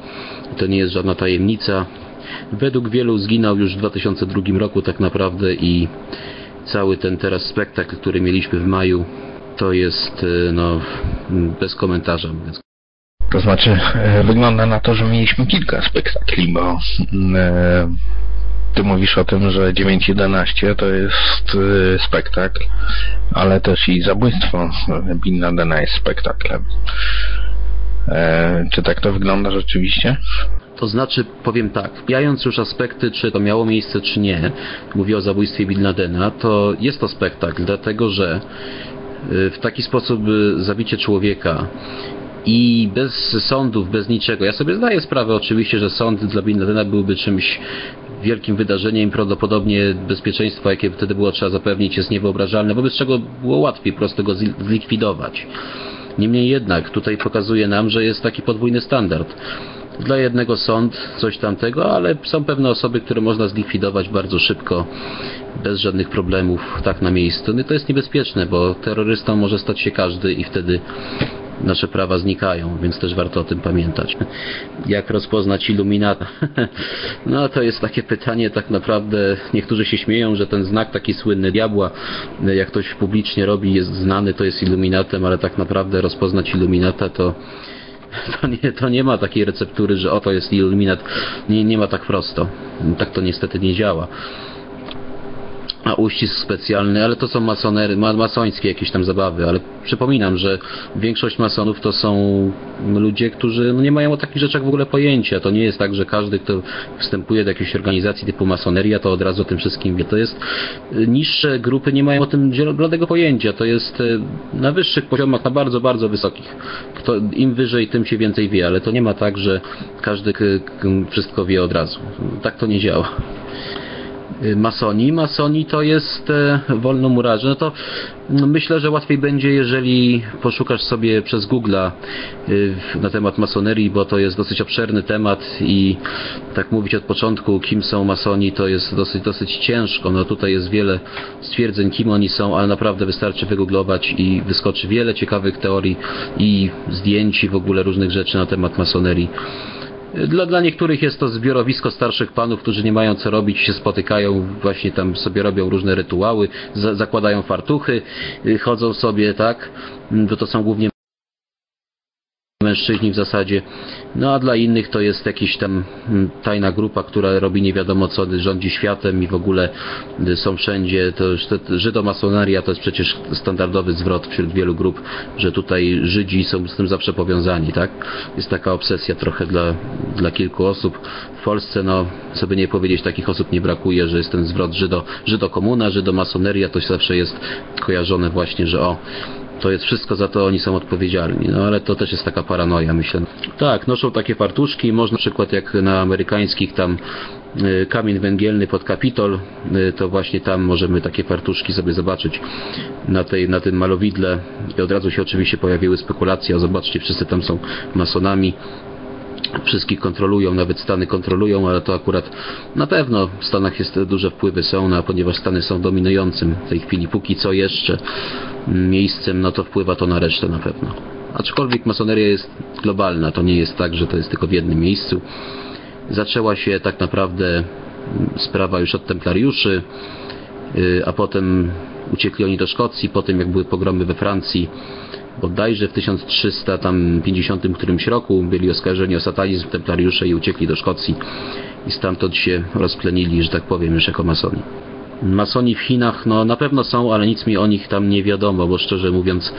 to nie jest żadna tajemnica. Według wielu zginął już w 2002 roku tak naprawdę i cały ten teraz spektakl, który mieliśmy w maju, to jest no, bez komentarza. To znaczy, wygląda na to, że mieliśmy kilka spektakli, bo e, ty mówisz o tym, że 9.11 to jest spektakl, ale też i zabójstwo Bin Ladena jest spektaklem. E, czy tak to wygląda rzeczywiście? To znaczy, powiem tak, mijając już aspekty, czy to miało miejsce, czy nie, mówię o zabójstwie Bin Ladena, to jest to spektakl, dlatego że w taki sposób y, zabicie człowieka i bez sądów, bez niczego. Ja sobie zdaję sprawę oczywiście, że sąd dla Bin Ladena byłby czymś wielkim wydarzeniem prawdopodobnie bezpieczeństwo, jakie wtedy było trzeba zapewnić jest niewyobrażalne, wobec czego było łatwiej po prostu go zlikwidować. Niemniej jednak tutaj pokazuje nam, że jest taki podwójny standard. Dla jednego sąd coś tamtego, ale są pewne osoby, które można zlikwidować bardzo szybko, bez żadnych problemów, tak na miejscu. No to jest niebezpieczne, bo terrorystą może stać się każdy i wtedy nasze prawa znikają, więc też warto o tym pamiętać. Jak rozpoznać iluminata? No to jest takie pytanie tak naprawdę, niektórzy się śmieją, że ten znak taki słynny diabła, jak ktoś publicznie robi, jest znany, to jest iluminatem, ale tak naprawdę rozpoznać iluminata to to nie, to nie ma takiej receptury, że oto jest iluminat. Nie, nie ma tak prosto. Tak to niestety nie działa a uścisk specjalny, ale to są masonery, ma, masońskie jakieś tam zabawy, ale przypominam, że większość masonów to są ludzie, którzy no, nie mają o takich rzeczach w ogóle pojęcia. To nie jest tak, że każdy, kto wstępuje do jakiejś organizacji typu masoneria, to od razu o tym wszystkim wie. To jest y, niższe grupy nie mają o tym bladego pojęcia. To jest y, na wyższych poziomach, na bardzo, bardzo wysokich. Kto, Im wyżej, tym się więcej wie, ale to nie ma tak, że każdy wszystko wie od razu. Tak to nie działa. Y, masoni. Masoni to jest e, wolnomurarze. No to no, myślę, że łatwiej będzie, jeżeli poszukasz sobie przez Google'a y, na temat masonerii, bo to jest dosyć obszerny temat i tak mówić od początku, kim są masoni, to jest dosyć, dosyć ciężko. No tutaj jest wiele stwierdzeń, kim oni są, ale naprawdę wystarczy wygooglować i wyskoczy wiele ciekawych teorii i zdjęć i w ogóle różnych rzeczy na temat masonerii. Dla, dla niektórych jest to zbiorowisko starszych panów, którzy nie mają co robić, się spotykają, właśnie tam sobie robią różne rytuały, za, zakładają fartuchy, y, chodzą sobie, tak? To to są głównie mężczyźni w zasadzie. No a dla innych to jest jakaś tam mm, tajna grupa, która robi nie wiadomo co, rządzi światem i w ogóle y, są wszędzie. To, żydomasonaria to jest przecież standardowy zwrot wśród wielu grup, że tutaj Żydzi są z tym zawsze powiązani, tak? Jest taka obsesja trochę dla, dla kilku osób. W Polsce, no, sobie nie powiedzieć, takich osób nie brakuje, że jest ten zwrot żydo, żydokomuna, żydomasoneria, to zawsze jest kojarzone właśnie, że o, to jest wszystko za to oni są odpowiedzialni. No ale to też jest taka paranoja, myślę. Tak, noszą takie fartuszki, można na przykład jak na amerykańskich tam y, kamień węgielny pod Kapitol, y, to właśnie tam możemy takie fartuszki sobie zobaczyć na, tej, na tym malowidle i od razu się oczywiście pojawiły spekulacje, o zobaczcie, wszyscy tam są masonami, wszystkich kontrolują, nawet Stany kontrolują, ale to akurat na pewno w Stanach jest duże wpływy są, no, ponieważ Stany są dominującym w tej chwili, póki co jeszcze miejscem, no to wpływa to na resztę na pewno. Aczkolwiek masoneria jest globalna, to nie jest tak, że to jest tylko w jednym miejscu. Zaczęła się tak naprawdę sprawa już od templariuszy y, a potem uciekli oni do Szkocji, potem jak były pogromy we Francji, bodajże w 1350 którymś roku byli oskarżeni o satanizm templariusze i uciekli do Szkocji i stamtąd się rozplenili, że tak powiem, już jako masoni. Masoni w Chinach, no na pewno są, ale nic mi o nich tam nie wiadomo, bo szczerze mówiąc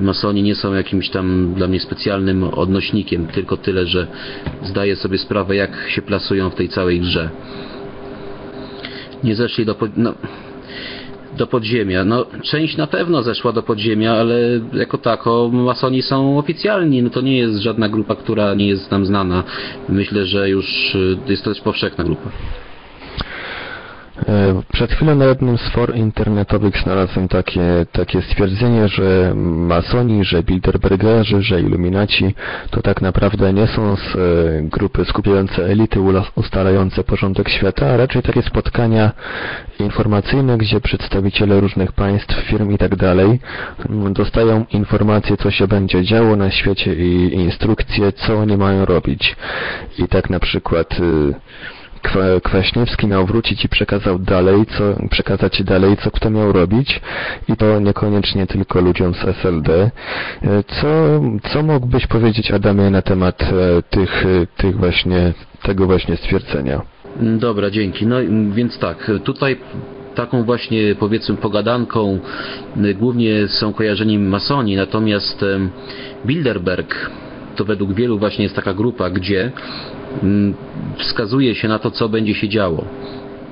masoni nie są jakimś tam dla mnie specjalnym odnośnikiem, tylko tyle, że zdaję sobie sprawę, jak się plasują w tej całej grze. Nie zeszli do... No, do podziemia. No, część na pewno zeszła do podziemia, ale jako tako masoni są oficjalni. No to nie jest żadna grupa, która nie jest nam znana. Myślę, że już y, jest to też powszechna grupa. E, przed chwilą na jednym z for internetowych znalazłem takie, takie stwierdzenie, że masoni, że bilderbergerzy, że iluminaci to tak naprawdę nie są z, e, grupy skupiające elity ustalające porządek świata, a raczej takie spotkania informacyjne, gdzie przedstawiciele różnych państw, firm i tak dostają informacje, co się będzie działo na świecie i instrukcje, co oni mają robić. I tak na przykład y, Kwaśniewski miał wrócić i przekazał dalej, co, przekazać dalej, co kto miał robić i to niekoniecznie tylko ludziom z SLD. E, co, co mógłbyś powiedzieć Adamie na temat e, tych, tych właśnie, tego właśnie stwierdzenia? Dobra, dzięki. No więc tak, tutaj taką właśnie powiedzmy pogadanką głównie są kojarzeni masoni, natomiast Bilderberg to według wielu właśnie jest taka grupa, gdzie wskazuje się na to, co będzie się działo.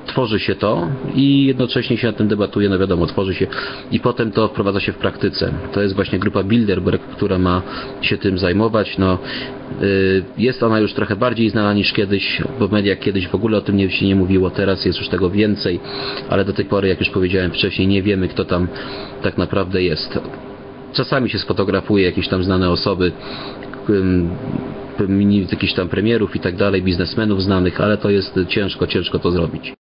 Tworzy się to i jednocześnie się na tym debatuje, no wiadomo, tworzy się i potem to wprowadza się w praktyce. To jest właśnie grupa Bilderberg, która ma się tym zajmować. No, y, jest ona już trochę bardziej znana niż kiedyś, bo w mediach kiedyś w ogóle o tym nie, się nie mówiło, teraz jest już tego więcej, ale do tej pory, jak już powiedziałem wcześniej, nie wiemy, kto tam tak naprawdę jest. Czasami się sfotografuje jakieś tam znane osoby, jakichś tam premierów i tak dalej, biznesmenów znanych, ale to jest ciężko, ciężko to zrobić.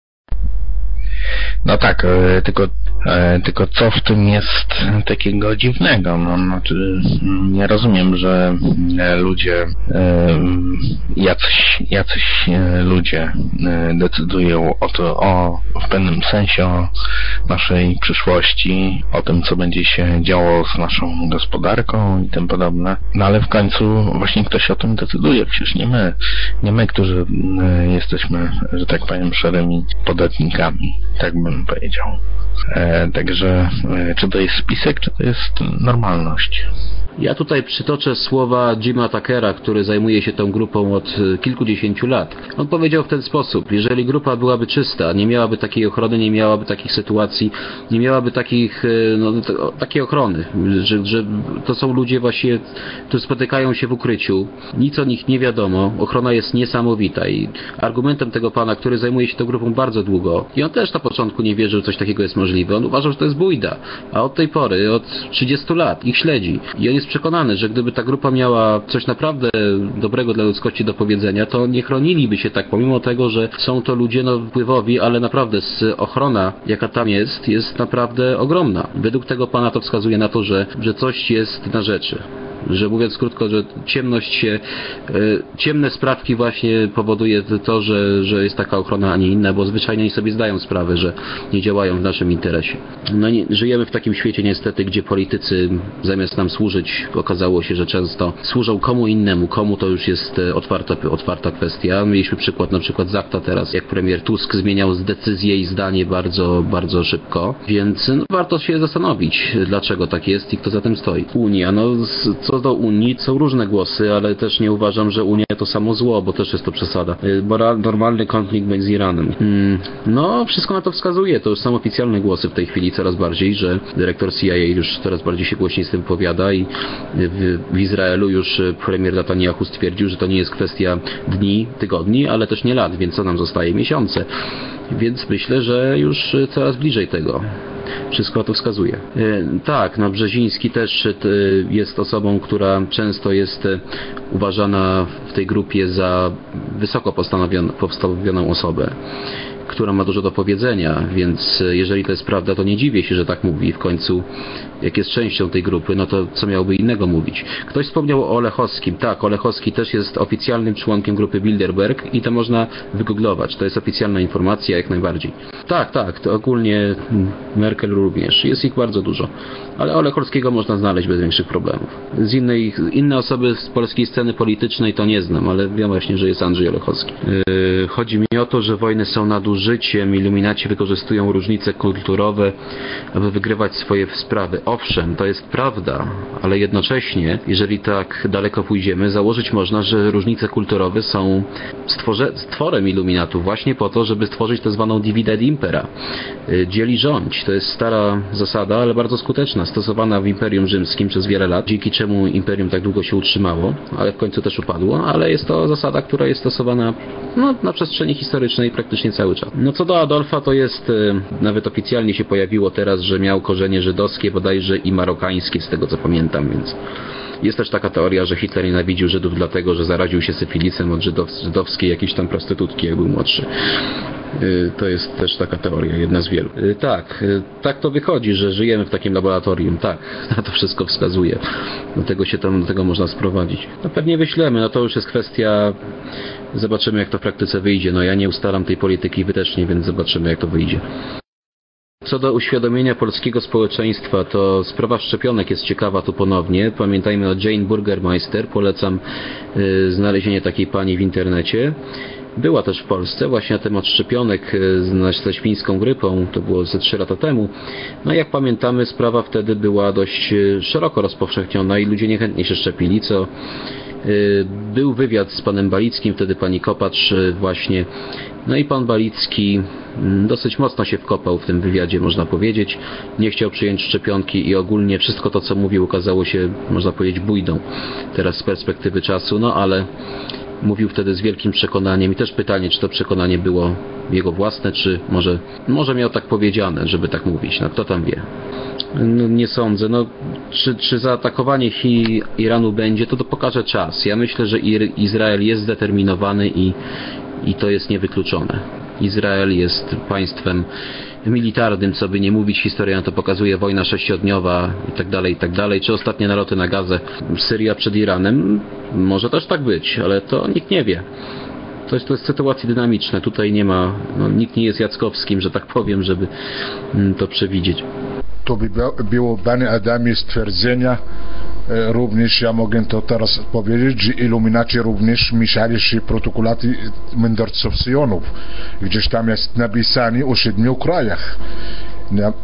No tak, e, tylko, e, tylko co w tym jest takiego dziwnego? No, znaczy, nie rozumiem, że e, ludzie, jacyś, jacyś ludzie decydują o to, o, w pewnym sensie o naszej przyszłości, o tym, co będzie się działo z naszą gospodarką i tym podobne. No ale w końcu właśnie ktoś o tym decyduje, przecież nie my, nie my, którzy jesteśmy, że tak powiem, szarymi podatnikami. Tak bym bym powiedział. E, także e, czy to jest spisek, czy to jest normalność? Ja tutaj przytoczę słowa Jima Tuckera, który zajmuje się tą grupą od e, kilkudziesięciu lat. On powiedział w ten sposób, jeżeli grupa byłaby czysta, nie miałaby takiej ochrony, nie miałaby takich sytuacji, nie miałaby takich, e, no, takiej ochrony, że, że to są ludzie właśnie, którzy spotykają się w ukryciu, nic o nich nie wiadomo, ochrona jest niesamowita i argumentem tego pana, który zajmuje się tą grupą bardzo długo i on też na początku nie wierzył, że coś takiego jest możliwe, on uważał, że to jest bójda, a od tej pory, od 30 lat ich śledzi. I on jest przekonany, że gdyby ta grupa miała coś naprawdę dobrego dla ludzkości do powiedzenia, to nie chroniliby się tak, pomimo tego, że są to ludzie no, wpływowi, ale naprawdę ochrona, jaka tam jest, jest naprawdę ogromna. Według tego pana to wskazuje na to, że, że coś jest na rzeczy że mówiąc krótko, że ciemność się, e, ciemne sprawki właśnie powoduje to, że, że jest taka ochrona, a nie inna, bo zwyczajnie oni sobie zdają sprawę, że nie działają w naszym interesie. No nie, żyjemy w takim świecie niestety, gdzie politycy zamiast nam służyć, okazało się, że często służą komu innemu, komu to już jest e, otwarta, otwarta kwestia. Mieliśmy przykład na przykład z akta teraz, jak premier Tusk zmieniał decyzję i zdanie bardzo, bardzo szybko, więc no, warto się zastanowić, dlaczego tak jest i kto za tym stoi. Unia, no co co do Unii są różne głosy, ale też nie uważam, że Unia to samo zło, bo też jest to przesada. Y, normalny konflikt z Iranem. Hmm, no, wszystko na to wskazuje. To już są oficjalne głosy w tej chwili coraz bardziej, że dyrektor CIA już coraz bardziej się głośniej z tym powiada i w, w Izraelu już premier Netanyahu stwierdził, że to nie jest kwestia dni, tygodni, ale też nie lat, więc co nam zostaje? Miesiące. Więc myślę, że już coraz bliżej tego. Wszystko to wskazuje. E, tak, no Brzeziński też e, jest osobą, która często jest e, uważana w tej grupie za wysoko postawioną osobę. Która ma dużo do powiedzenia, więc e, jeżeli to jest prawda, to nie dziwię się, że tak mówi. W końcu, jak jest częścią tej grupy, no to co miałby innego mówić? Ktoś wspomniał o Olechowskim. Tak, Olechowski też jest oficjalnym członkiem grupy Bilderberg i to można wygooglować. To jest oficjalna informacja jak najbardziej. Tak, tak, to ogólnie Merkel również. Jest ich bardzo dużo. Ale Olechowskiego można znaleźć bez większych problemów. Z innej, inne osoby z polskiej sceny politycznej to nie znam, ale wiem właśnie, że jest Andrzej Olechowski. Yy, chodzi mi o to, że wojny są nadużyciem, iluminaci wykorzystują różnice kulturowe, aby wygrywać swoje sprawy. Owszem, to jest prawda, ale jednocześnie, jeżeli tak daleko pójdziemy, założyć można, że różnice kulturowe są stworze, stworem iluminatów właśnie po to, żeby stworzyć tak zwaną dividend impera. Yy, dzieli rządź. To jest stara zasada, ale bardzo skuteczna, stosowana w Imperium Rzymskim przez wiele lat, dzięki czemu Imperium tak długo się utrzymało, ale w końcu też upadło, ale jest to zasada, która jest stosowana no, na przestrzeni historycznej praktycznie cały czas. No co do Adolfa, to jest, e, nawet oficjalnie się pojawiło teraz, że miał korzenie żydowskie bodajże i marokańskie, z tego co pamiętam, więc jest też taka teoria, że Hitler nienawidził Żydów dlatego, że zaraził się syfilisem od żydowskiej jakiejś tam prostytutki, jak był młodszy. Y, to jest też taka teoria, jedna z wielu. Y, tak, y, tak to wychodzi, że żyjemy w takim laboratorium. Tak, na to wszystko wskazuje. Do tego się tam, do tego można sprowadzić. No pewnie wyślemy, no to już jest kwestia zobaczymy jak to w praktyce wyjdzie. No ja nie ustalam tej polityki, wy też nie, więc zobaczymy jak to wyjdzie. Co do uświadomienia polskiego społeczeństwa, to sprawa szczepionek jest ciekawa tu ponownie. Pamiętajmy o Jane Burgermeister. Polecam y, znalezienie takiej pani w internecie. Była też w Polsce właśnie na temat szczepionek e, ze świńską grypą, to było ze 3 lata temu. No jak pamiętamy, sprawa wtedy była dość e, szeroko rozpowszechniona i ludzie niechętnie się szczepili, co był wywiad z panem Balickim, wtedy pani Kopacz właśnie. No i pan Balicki mm, dosyć mocno się wkopał w tym wywiadzie, można powiedzieć. Nie chciał przyjąć szczepionki i ogólnie wszystko to, co mówił, okazało się, można powiedzieć, bójdą teraz z perspektywy czasu, no ale mówił wtedy z wielkim przekonaniem i też pytanie, czy to przekonanie było jego własne, czy może, może miał tak powiedziane, żeby tak mówić. No kto tam wie. No, nie sądzę. No, czy, czy zaatakowanie Chi Iranu będzie, to to pokaże czas. Ja myślę, że Izrael jest zdeterminowany i, i to jest niewykluczone. Izrael jest państwem militarnym, co by nie mówić, historia to pokazuje, wojna sześciodniowa i tak dalej, i tak czy ostatnie naloty na Gazę, Syria przed Iranem, może też tak być, ale to nikt nie wie. To jest, to jest sytuacje dynamiczne, tutaj nie ma, no, nikt nie jest Jackowskim, że tak powiem, żeby mm, to przewidzieć. To by było Bani Adamie stwierdzenia, również ja mogę to teraz powiedzieć, że iluminaci również mieszali się protokolaty mędrców Syjonów. Gdzieś tam jest napisane o siedmiu krajach.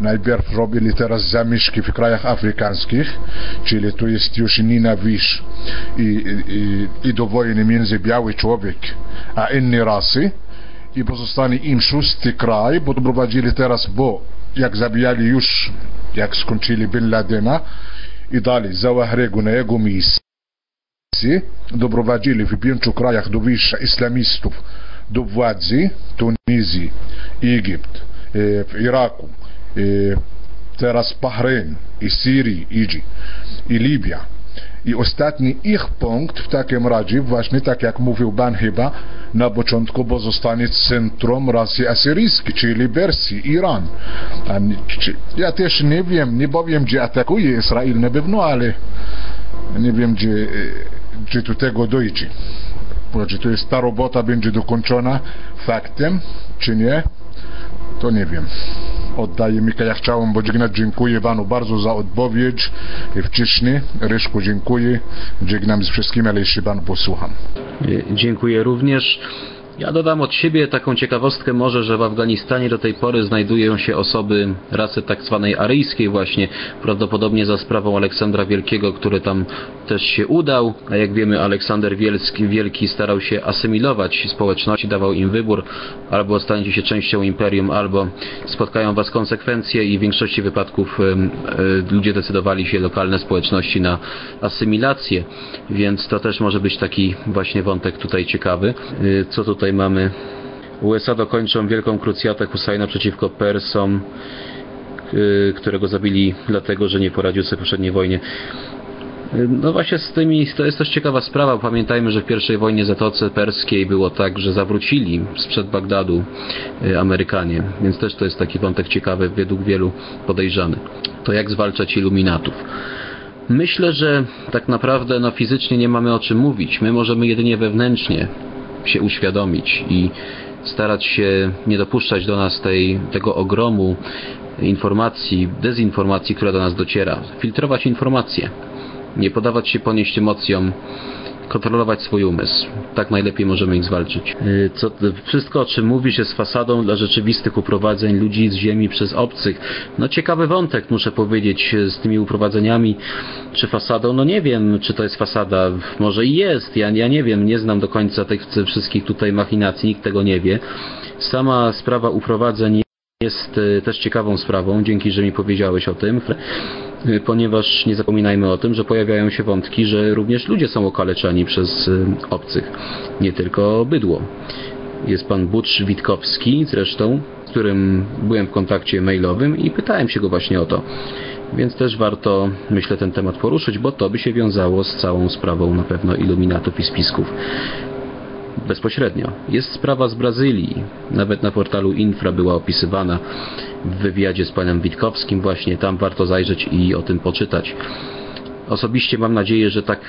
Najpierw robili teraz zamieszki w krajach afrykańskich, czyli to jest już nienawiść i, i, i do wojny między biały człowiek a inne rasy i pozostanie im szósty kraj, bo doprowadzili teraz, bo jak zabijali już, jak skończyli Bin Ladena, i dalej Zawahregu na jego miejsce doprowadzili w pięciu krajach do wyjścia islamistów do władzy Tunizji, Egipt, e, w Iraku, e, teraz Bahrein i Syrii idzie i Libia. I ostatni ich punkt w takim razie, właśnie tak jak mówił Ban chyba na początku, bo zostanie centrum rasy asyryjskiej, czyli Persji, Iran. Ja też nie wiem, nie powiem, gdzie atakuje Izrael na pewno, ale nie wiem, gdzie, gdzie do tego dojdzie. Czy to jest ta robota będzie dokończona faktem, czy nie, to nie wiem oddaję Mika. Ja chciałem podziękować, dziękuję Panu bardzo za odpowiedź wcześniej. Ryszku dziękuję. Żegnam z wszystkim, ale jeszcze Pan posłucham. Dziękuję również. Ja dodam od siebie taką ciekawostkę może, że w Afganistanie do tej pory znajdują się osoby rasy tak zwanej aryjskiej właśnie, prawdopodobnie za sprawą Aleksandra Wielkiego, który tam też się udał, a jak wiemy Aleksander Wielki, Wielki starał się asymilować społeczności, dawał im wybór, albo staniecie się częścią imperium, albo spotkają was konsekwencje i w większości wypadków y, ludzie decydowali się, lokalne społeczności na asymilację, więc to też może być taki właśnie wątek tutaj ciekawy. Y, co tutaj mamy USA dokończą wielką krucjatę Husajna przeciwko Persom, y, którego zabili dlatego, że nie poradził sobie w poprzedniej wojnie. No właśnie z tymi, to jest też ciekawa sprawa. Pamiętajmy, że w pierwszej wojnie Zatoce Perskiej było tak, że zawrócili sprzed Bagdadu y, Amerykanie, więc też to jest taki wątek ciekawy, według wielu podejrzany. To jak zwalczać iluminatów. Myślę, że tak naprawdę no, fizycznie nie mamy o czym mówić. My możemy jedynie wewnętrznie się uświadomić i starać się nie dopuszczać do nas tej, tego ogromu informacji, dezinformacji, która do nas dociera. Filtrować informacje, nie podawać się ponieść emocjom, kontrolować swój umysł. Tak najlepiej możemy ich zwalczyć. Y, co, wszystko, o czym mówisz, jest fasadą dla rzeczywistych uprowadzeń ludzi z ziemi przez obcych. No ciekawy wątek, muszę powiedzieć, z tymi uprowadzeniami, czy fasadą, no nie wiem, czy to jest fasada. Może i jest, ja, ja nie wiem, nie znam do końca tych wszystkich tutaj machinacji, nikt tego nie wie. Sama sprawa uprowadzeń jest też ciekawą sprawą, dzięki, że mi powiedziałeś o tym. Y, ponieważ nie zapominajmy o tym, że pojawiają się wątki, że również ludzie są okaleczani przez y, obcych, nie tylko bydło. Jest pan Butch Witkowski zresztą, z którym byłem w kontakcie mailowym i pytałem się go właśnie o to. Więc też warto, myślę, ten temat poruszyć, bo to by się wiązało z całą sprawą na pewno iluminatów i spisków bezpośrednio. Jest sprawa z Brazylii. Nawet na portalu Infra była opisywana w wywiadzie z panem Witkowskim. Właśnie tam warto zajrzeć i o tym poczytać. Osobiście mam nadzieję, że tak,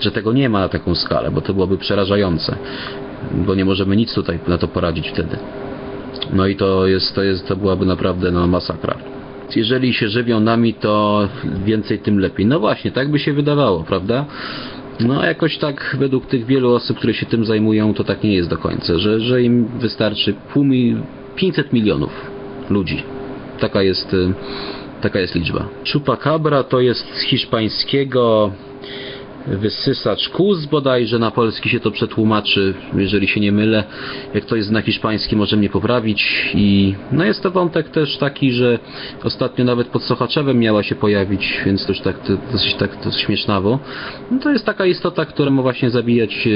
że tego nie ma na taką skalę, bo to byłoby przerażające. Bo nie możemy nic tutaj na to poradzić wtedy. No i to jest, to jest, to byłaby naprawdę no, masakra. Jeżeli się żywią nami, to więcej tym lepiej. No właśnie, tak by się wydawało, prawda? No jakoś tak według tych wielu osób, które się tym zajmują, to tak nie jest do końca, że, że im wystarczy pół mi 500 milionów ludzi. Taka jest, y, taka jest liczba. Chupacabra to jest z hiszpańskiego wysysacz kuz bodajże na polski się to przetłumaczy, jeżeli się nie mylę. Jak to jest na hiszpański może mnie poprawić i no jest to wątek też taki, że ostatnio nawet pod Sochaczewem miała się pojawić, więc to już tak dosyć tak to śmiesznawo. No to jest taka istota, która ma właśnie zabijać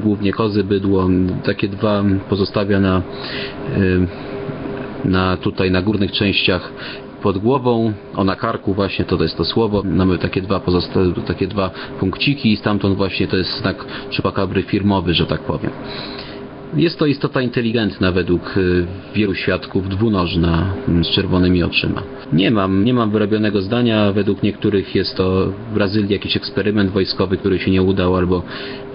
głównie kozy, bydło, takie dwa pozostawia na na tutaj na górnych częściach pod głową, o na karku właśnie to, to jest to słowo. Mamy takie dwa pozostałe, takie dwa punkciki i stamtąd właśnie to jest znak czupakabry firmowy, że tak powiem. Jest to istota inteligentna według y, wielu świadków, dwunożna, mm, z czerwonymi oczyma. Nie mam, nie mam wyrobionego zdania. Według niektórych jest to w Brazylii jakiś eksperyment wojskowy, który się nie udał albo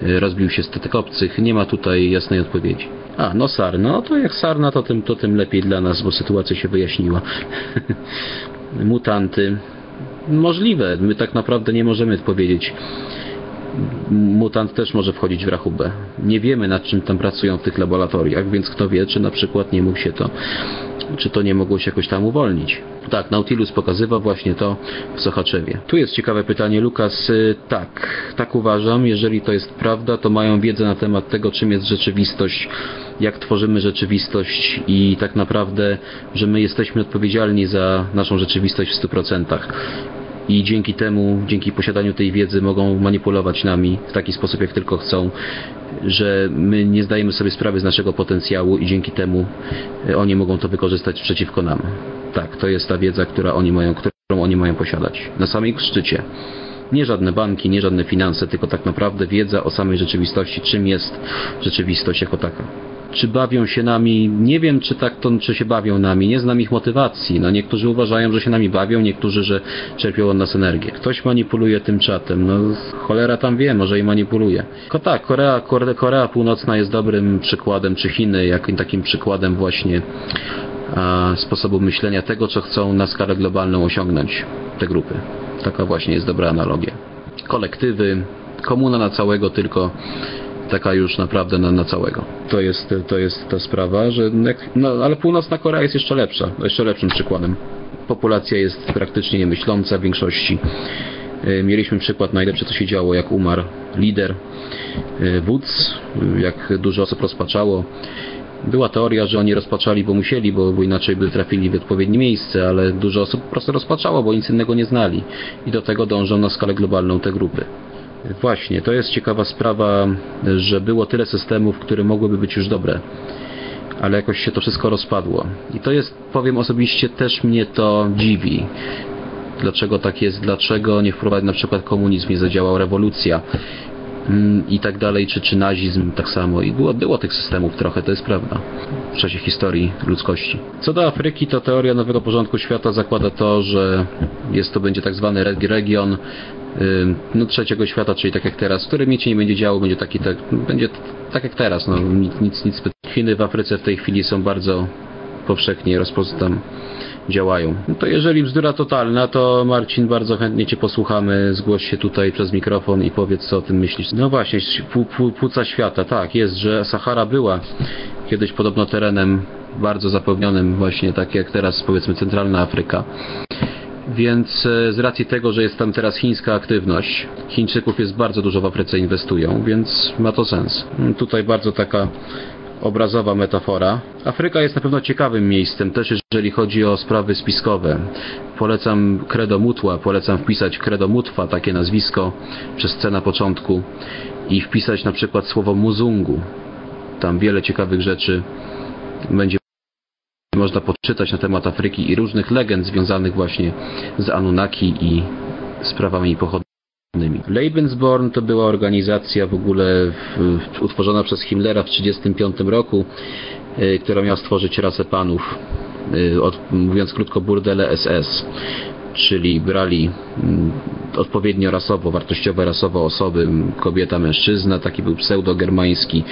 y, rozbił się statek obcych. Nie ma tutaj jasnej odpowiedzi. A, no sarna. No to jak sarna, to tym, to tym lepiej dla nas, bo sytuacja się wyjaśniła. Mutanty. Możliwe. My tak naprawdę nie możemy powiedzieć mutant też może wchodzić w rachubę. Nie wiemy nad czym tam pracują w tych laboratoriach, więc kto wie, czy na przykład nie mógł się to, czy to nie mogło się jakoś tam uwolnić. Tak, Nautilus pokazywał właśnie to w Sochaczewie. Tu jest ciekawe pytanie, Lukas. Y, tak, tak uważam. Jeżeli to jest prawda, to mają wiedzę na temat tego, czym jest rzeczywistość, jak tworzymy rzeczywistość i tak naprawdę, że my jesteśmy odpowiedzialni za naszą rzeczywistość w 100% i dzięki temu, dzięki posiadaniu tej wiedzy mogą manipulować nami w taki sposób, jak tylko chcą, że my nie zdajemy sobie sprawy z naszego potencjału i dzięki temu e, oni mogą to wykorzystać przeciwko nam. Tak, to jest ta wiedza, która oni mają, którą oni mają posiadać. Na samej szczycie. Nie żadne banki, nie żadne finanse, tylko tak naprawdę wiedza o samej rzeczywistości, czym jest rzeczywistość jako taka czy bawią się nami, nie wiem czy tak to, czy się bawią nami, nie znam ich motywacji. No niektórzy uważają, że się nami bawią, niektórzy, że czerpią od nas energię. Ktoś manipuluje tym czatem, no cholera tam wie, może i manipuluje. Ko tak, Korea, Korea, Korea Północna jest dobrym przykładem, czy Chiny, jakim takim przykładem właśnie a, sposobu myślenia tego, co chcą na skalę globalną osiągnąć te grupy. Taka właśnie jest dobra analogia. Kolektywy, komuna na całego tylko taka już naprawdę na, na całego. To jest, to jest ta sprawa, że no, ale północna Korea jest jeszcze lepsza, jeszcze lepszym przykładem. Populacja jest praktycznie niemyśląca w większości. E, mieliśmy przykład najlepszy, co się działo, jak umarł lider e, wódz, jak dużo osób rozpaczało. Była teoria, że oni rozpaczali, bo musieli, bo, bo inaczej by trafili w odpowiednie miejsce, ale dużo osób po prostu rozpaczało, bo nic innego nie znali. I do tego dążą na skalę globalną te grupy. Właśnie, to jest ciekawa sprawa, że było tyle systemów, które mogłyby być już dobre, ale jakoś się to wszystko rozpadło. I to jest, powiem osobiście, też mnie to dziwi. dlaczego tak jest, dlaczego nie wprowadził na przykład komunizm, nie zadziałał rewolucja mm, i tak dalej, czy, czy nazizm tak samo. I było, było tych systemów trochę, to jest prawda, w czasie historii ludzkości. Co do Afryki, to teoria nowego porządku świata zakłada to, że jest to będzie tak zwany region no, trzeciego świata, czyli tak jak teraz, w którym się nie będzie działo, będzie taki tak, będzie tak jak teraz, no, nic, nic, nic Chiny w Afryce w tej chwili są bardzo powszechnie rozpoznane działają. No to jeżeli bzdura totalna, to Marcin, bardzo chętnie Cię posłuchamy. Zgłoś się tutaj przez mikrofon i powiedz, co o tym myślisz. No właśnie, płuca świata, tak, jest, że Sahara była kiedyś podobno terenem bardzo zapełnionym, właśnie tak jak teraz, powiedzmy, centralna Afryka. Więc e, z racji tego, że jest tam teraz chińska aktywność, Chińczyków jest bardzo dużo w Afryce inwestują, więc ma to sens. Tutaj bardzo taka obrazowa metafora. Afryka jest na pewno ciekawym miejscem, też jeżeli chodzi o sprawy spiskowe. Polecam Credo Mutła, polecam wpisać Credo Mutwa, takie nazwisko, przez C na początku i wpisać na przykład słowo Muzungu. Tam wiele ciekawych rzeczy będzie można poczytać na temat Afryki i różnych legend związanych właśnie z Anunnaki i sprawami pochodnymi. Lebensborn to była organizacja w ogóle w, utworzona przez Himmlera w 1935 roku, y, która miała stworzyć rasę panów, y, od, mówiąc krótko burdele SS czyli brali odpowiednio rasowo, wartościowe rasowo osoby, kobieta, mężczyzna, taki był pseudo-germański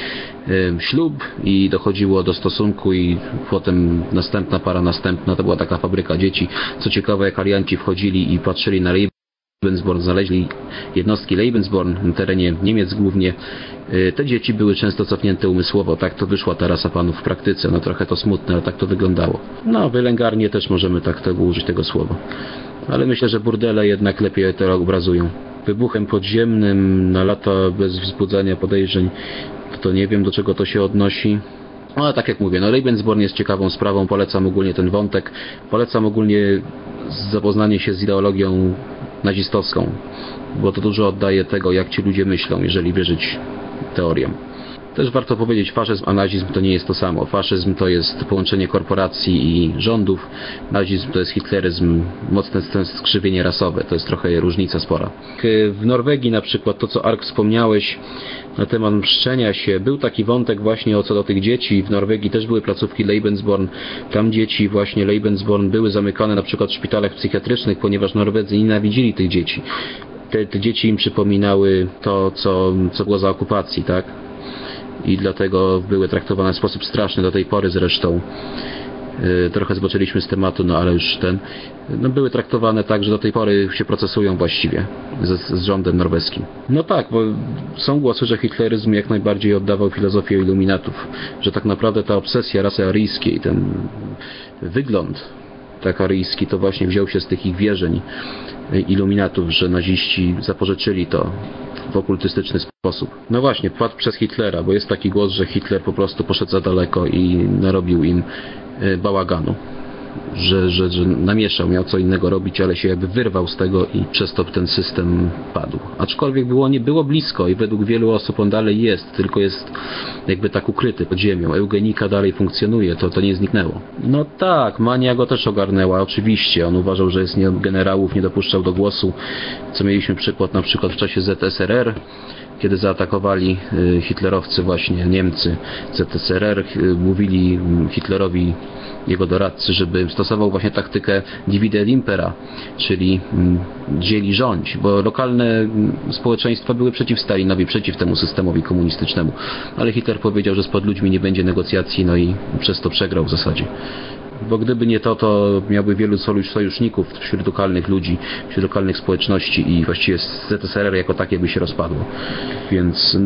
ślub i dochodziło do stosunku i potem następna para, następna, to była taka fabryka dzieci. Co ciekawe, jak alianci wchodzili i patrzyli na Lebensborn, znaleźli jednostki Lebensborn na terenie Niemiec głównie. Y, te dzieci były często cofnięte umysłowo, tak to wyszła ta rasa panów w praktyce. No trochę to smutne, ale tak to wyglądało. No, wylęgarnie też możemy tak tego użyć tego słowa ale myślę, że burdele jednak lepiej to obrazują. Wybuchem podziemnym na lata bez wzbudzania podejrzeń, to nie wiem do czego to się odnosi. No, ale tak jak mówię, no Lebensborn jest ciekawą sprawą, polecam ogólnie ten wątek, polecam ogólnie zapoznanie się z ideologią nazistowską, bo to dużo oddaje tego, jak ci ludzie myślą, jeżeli wierzyć teoriom. Też warto powiedzieć, faszyzm a nazizm to nie jest to samo. Faszyzm to jest połączenie korporacji i rządów, nazizm to jest hitleryzm, mocne skrzywienie rasowe, to jest trochę różnica spora. W Norwegii na przykład to, co Ark wspomniałeś na temat mszczenia się, był taki wątek właśnie o co do tych dzieci. W Norwegii też były placówki Lebensborn, tam dzieci właśnie Lebensborn były zamykane na przykład w szpitalach psychiatrycznych, ponieważ Norwedzy nienawidzili tych dzieci. Te, te dzieci im przypominały to, co, co było za okupacji, tak? I dlatego były traktowane w sposób straszny do tej pory zresztą. Y, trochę zboczyliśmy z tematu, no ale już ten. No były traktowane tak, że do tej pory się procesują właściwie z, z rządem norweskim. No tak, bo są głosy, że hitleryzm jak najbardziej oddawał filozofię iluminatów, że tak naprawdę ta obsesja rasy aryjskiej, ten wygląd tak aryjski, to właśnie wziął się z tych ich wierzeń iluminatów, że naziści zapożyczyli to w okultystyczny sposób. No właśnie, padł przez Hitlera, bo jest taki głos, że Hitler po prostu poszedł za daleko i narobił im e, bałaganu że, że, że namieszał, miał co innego robić, ale się jakby wyrwał z tego i przez to ten system padł. Aczkolwiek było, nie było blisko i według wielu osób on dalej jest, tylko jest jakby tak ukryty pod ziemią. Eugenika dalej funkcjonuje, to, to nie zniknęło. No tak, mania go też ogarnęła, oczywiście. On uważał, że jest nie, generałów, nie dopuszczał do głosu, co mieliśmy przykład na przykład w czasie ZSRR, kiedy zaatakowali y, hitlerowcy właśnie Niemcy ZSRR, y, mówili Hitlerowi jego doradcy, żeby stosował właśnie taktykę divide impera, czyli mm, dzieli rządź, bo lokalne mm, społeczeństwa były przeciw Stalinowi, przeciw temu systemowi komunistycznemu, ale Hitler powiedział, że z pod ludźmi nie będzie negocjacji, no i przez to przegrał w zasadzie bo gdyby nie to, to miałby wielu sojuszników wśród lokalnych ludzi, wśród lokalnych społeczności i właściwie ZSRR jako takie by się rozpadło. Więc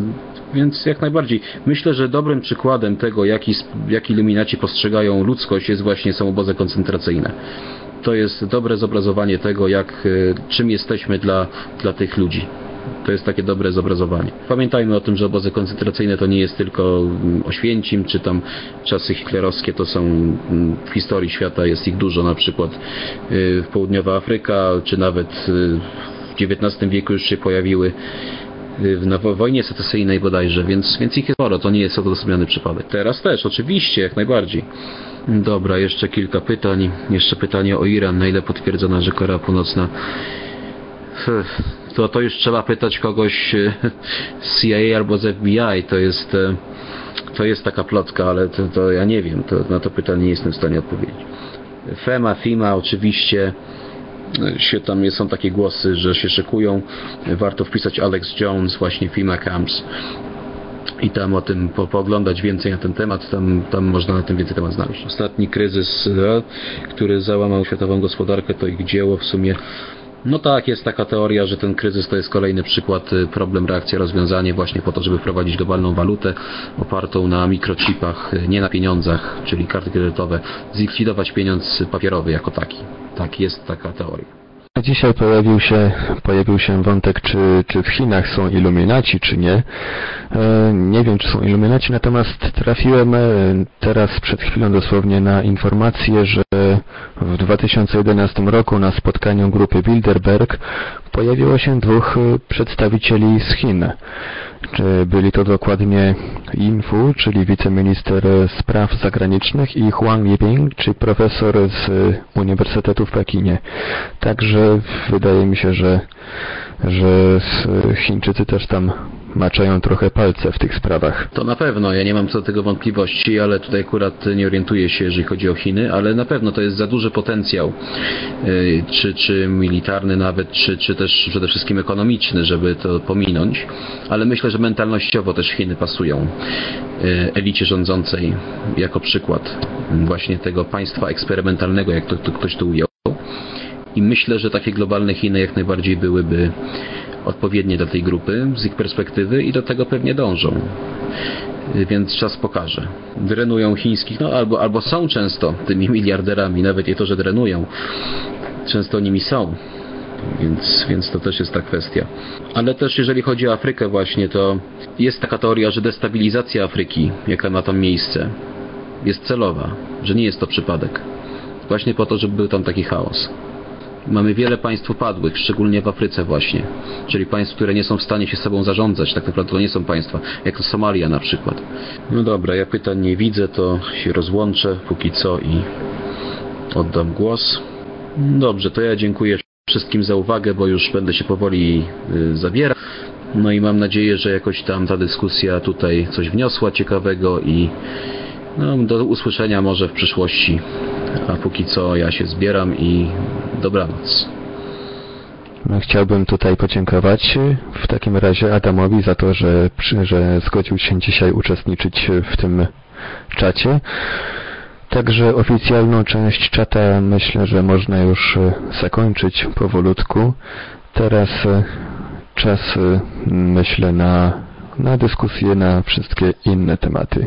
więc jak najbardziej. Myślę, że dobrym przykładem tego, jak, jak iluminaci postrzegają ludzkość, jest właśnie są obozy koncentracyjne. To jest dobre zobrazowanie tego, jak, e, czym jesteśmy dla, dla tych ludzi. To jest takie dobre zobrazowanie. Pamiętajmy o tym, że obozy koncentracyjne to nie jest tylko mm, Oświęcim, czy tam czasy hitlerowskie, to są mm, w historii świata jest ich dużo, na przykład y, południowa Afryka, czy nawet y, w XIX wieku już się pojawiły y, na wojnie secesyjnej bodajże, więc, więc ich jest sporo, to nie jest odosobniony przypadek. Teraz też, oczywiście, jak najbardziej. Dobra, jeszcze kilka pytań. Jeszcze pytanie o Iran. Na ile potwierdzona, że Korea Północna to, to już trzeba pytać kogoś e, z CIA albo z FBI. To jest, e, to jest taka plotka, ale to, to ja nie wiem. To, na to pytanie nie jestem w stanie odpowiedzieć. FEMA, FIMA oczywiście e, się tam są takie głosy, że się szykują. Warto wpisać Alex Jones, właśnie FIMA Camps i tam o tym po, pooglądać więcej na ten temat, tam, tam można na tym więcej temat znaleźć. Ostatni kryzys, który załamał światową gospodarkę, to ich dzieło w sumie no tak, jest taka teoria, że ten kryzys to jest kolejny przykład, y, problem, reakcja, rozwiązanie właśnie po to, żeby wprowadzić globalną walutę opartą na mikrochipach, y, nie na pieniądzach, czyli karty kredytowe, zlikwidować pieniądz papierowy jako taki. Tak, jest taka teoria. Dzisiaj pojawił się, pojawił się wątek, czy, czy w Chinach są iluminaci, czy nie. E, nie wiem, czy są iluminaci, natomiast trafiłem e, teraz przed chwilą dosłownie na informację, że w 2011 roku na spotkaniu grupy Bilderberg pojawiło się dwóch e, przedstawicieli z Chin. Byli to dokładnie Yin Fu, czyli wiceminister spraw zagranicznych i Huang Yibing, czyli profesor z Uniwersytetu w Pekinie. Także wydaje mi się, że, że Chińczycy też tam maczają trochę palce w tych sprawach. To na pewno, ja nie mam co do tego wątpliwości, ale tutaj akurat nie orientuję się, jeżeli chodzi o Chiny, ale na pewno to jest za duży potencjał, y, czy, czy militarny nawet, czy, czy też przede wszystkim ekonomiczny, żeby to pominąć, ale myślę, że mentalnościowo też Chiny pasują y, elicie rządzącej jako przykład właśnie tego państwa eksperymentalnego, jak to, to ktoś tu ujął. I myślę, że takie globalne Chiny jak najbardziej byłyby odpowiednie dla tej grupy z ich perspektywy i do tego pewnie dążą. Więc czas pokaże. Drenują chińskich, no albo, albo są często tymi miliarderami, nawet nie to, że drenują. Często nimi są. Więc, więc to też jest ta kwestia. Ale też jeżeli chodzi o Afrykę właśnie, to jest taka teoria, że destabilizacja Afryki, jaka ma tam miejsce, jest celowa, że nie jest to przypadek. Właśnie po to, żeby był tam taki chaos. Mamy wiele państw upadłych, szczególnie w Afryce właśnie, czyli państw, które nie są w stanie się sobą zarządzać, tak naprawdę to nie są państwa, jak to Somalia na przykład. No dobra, ja pytań nie widzę, to się rozłączę póki co i oddam głos. Dobrze, to ja dziękuję wszystkim za uwagę, bo już będę się powoli y, zabierał. No i mam nadzieję, że jakoś tam ta dyskusja tutaj coś wniosła ciekawego i no, do usłyszenia może w przyszłości. A póki co ja się zbieram i dobranoc. No, chciałbym tutaj podziękować w takim razie Adamowi za to, że, że zgodził się dzisiaj uczestniczyć w tym czacie. Także oficjalną część czata myślę, że można już zakończyć powolutku. Teraz czas myślę na, na dyskusję na wszystkie inne tematy.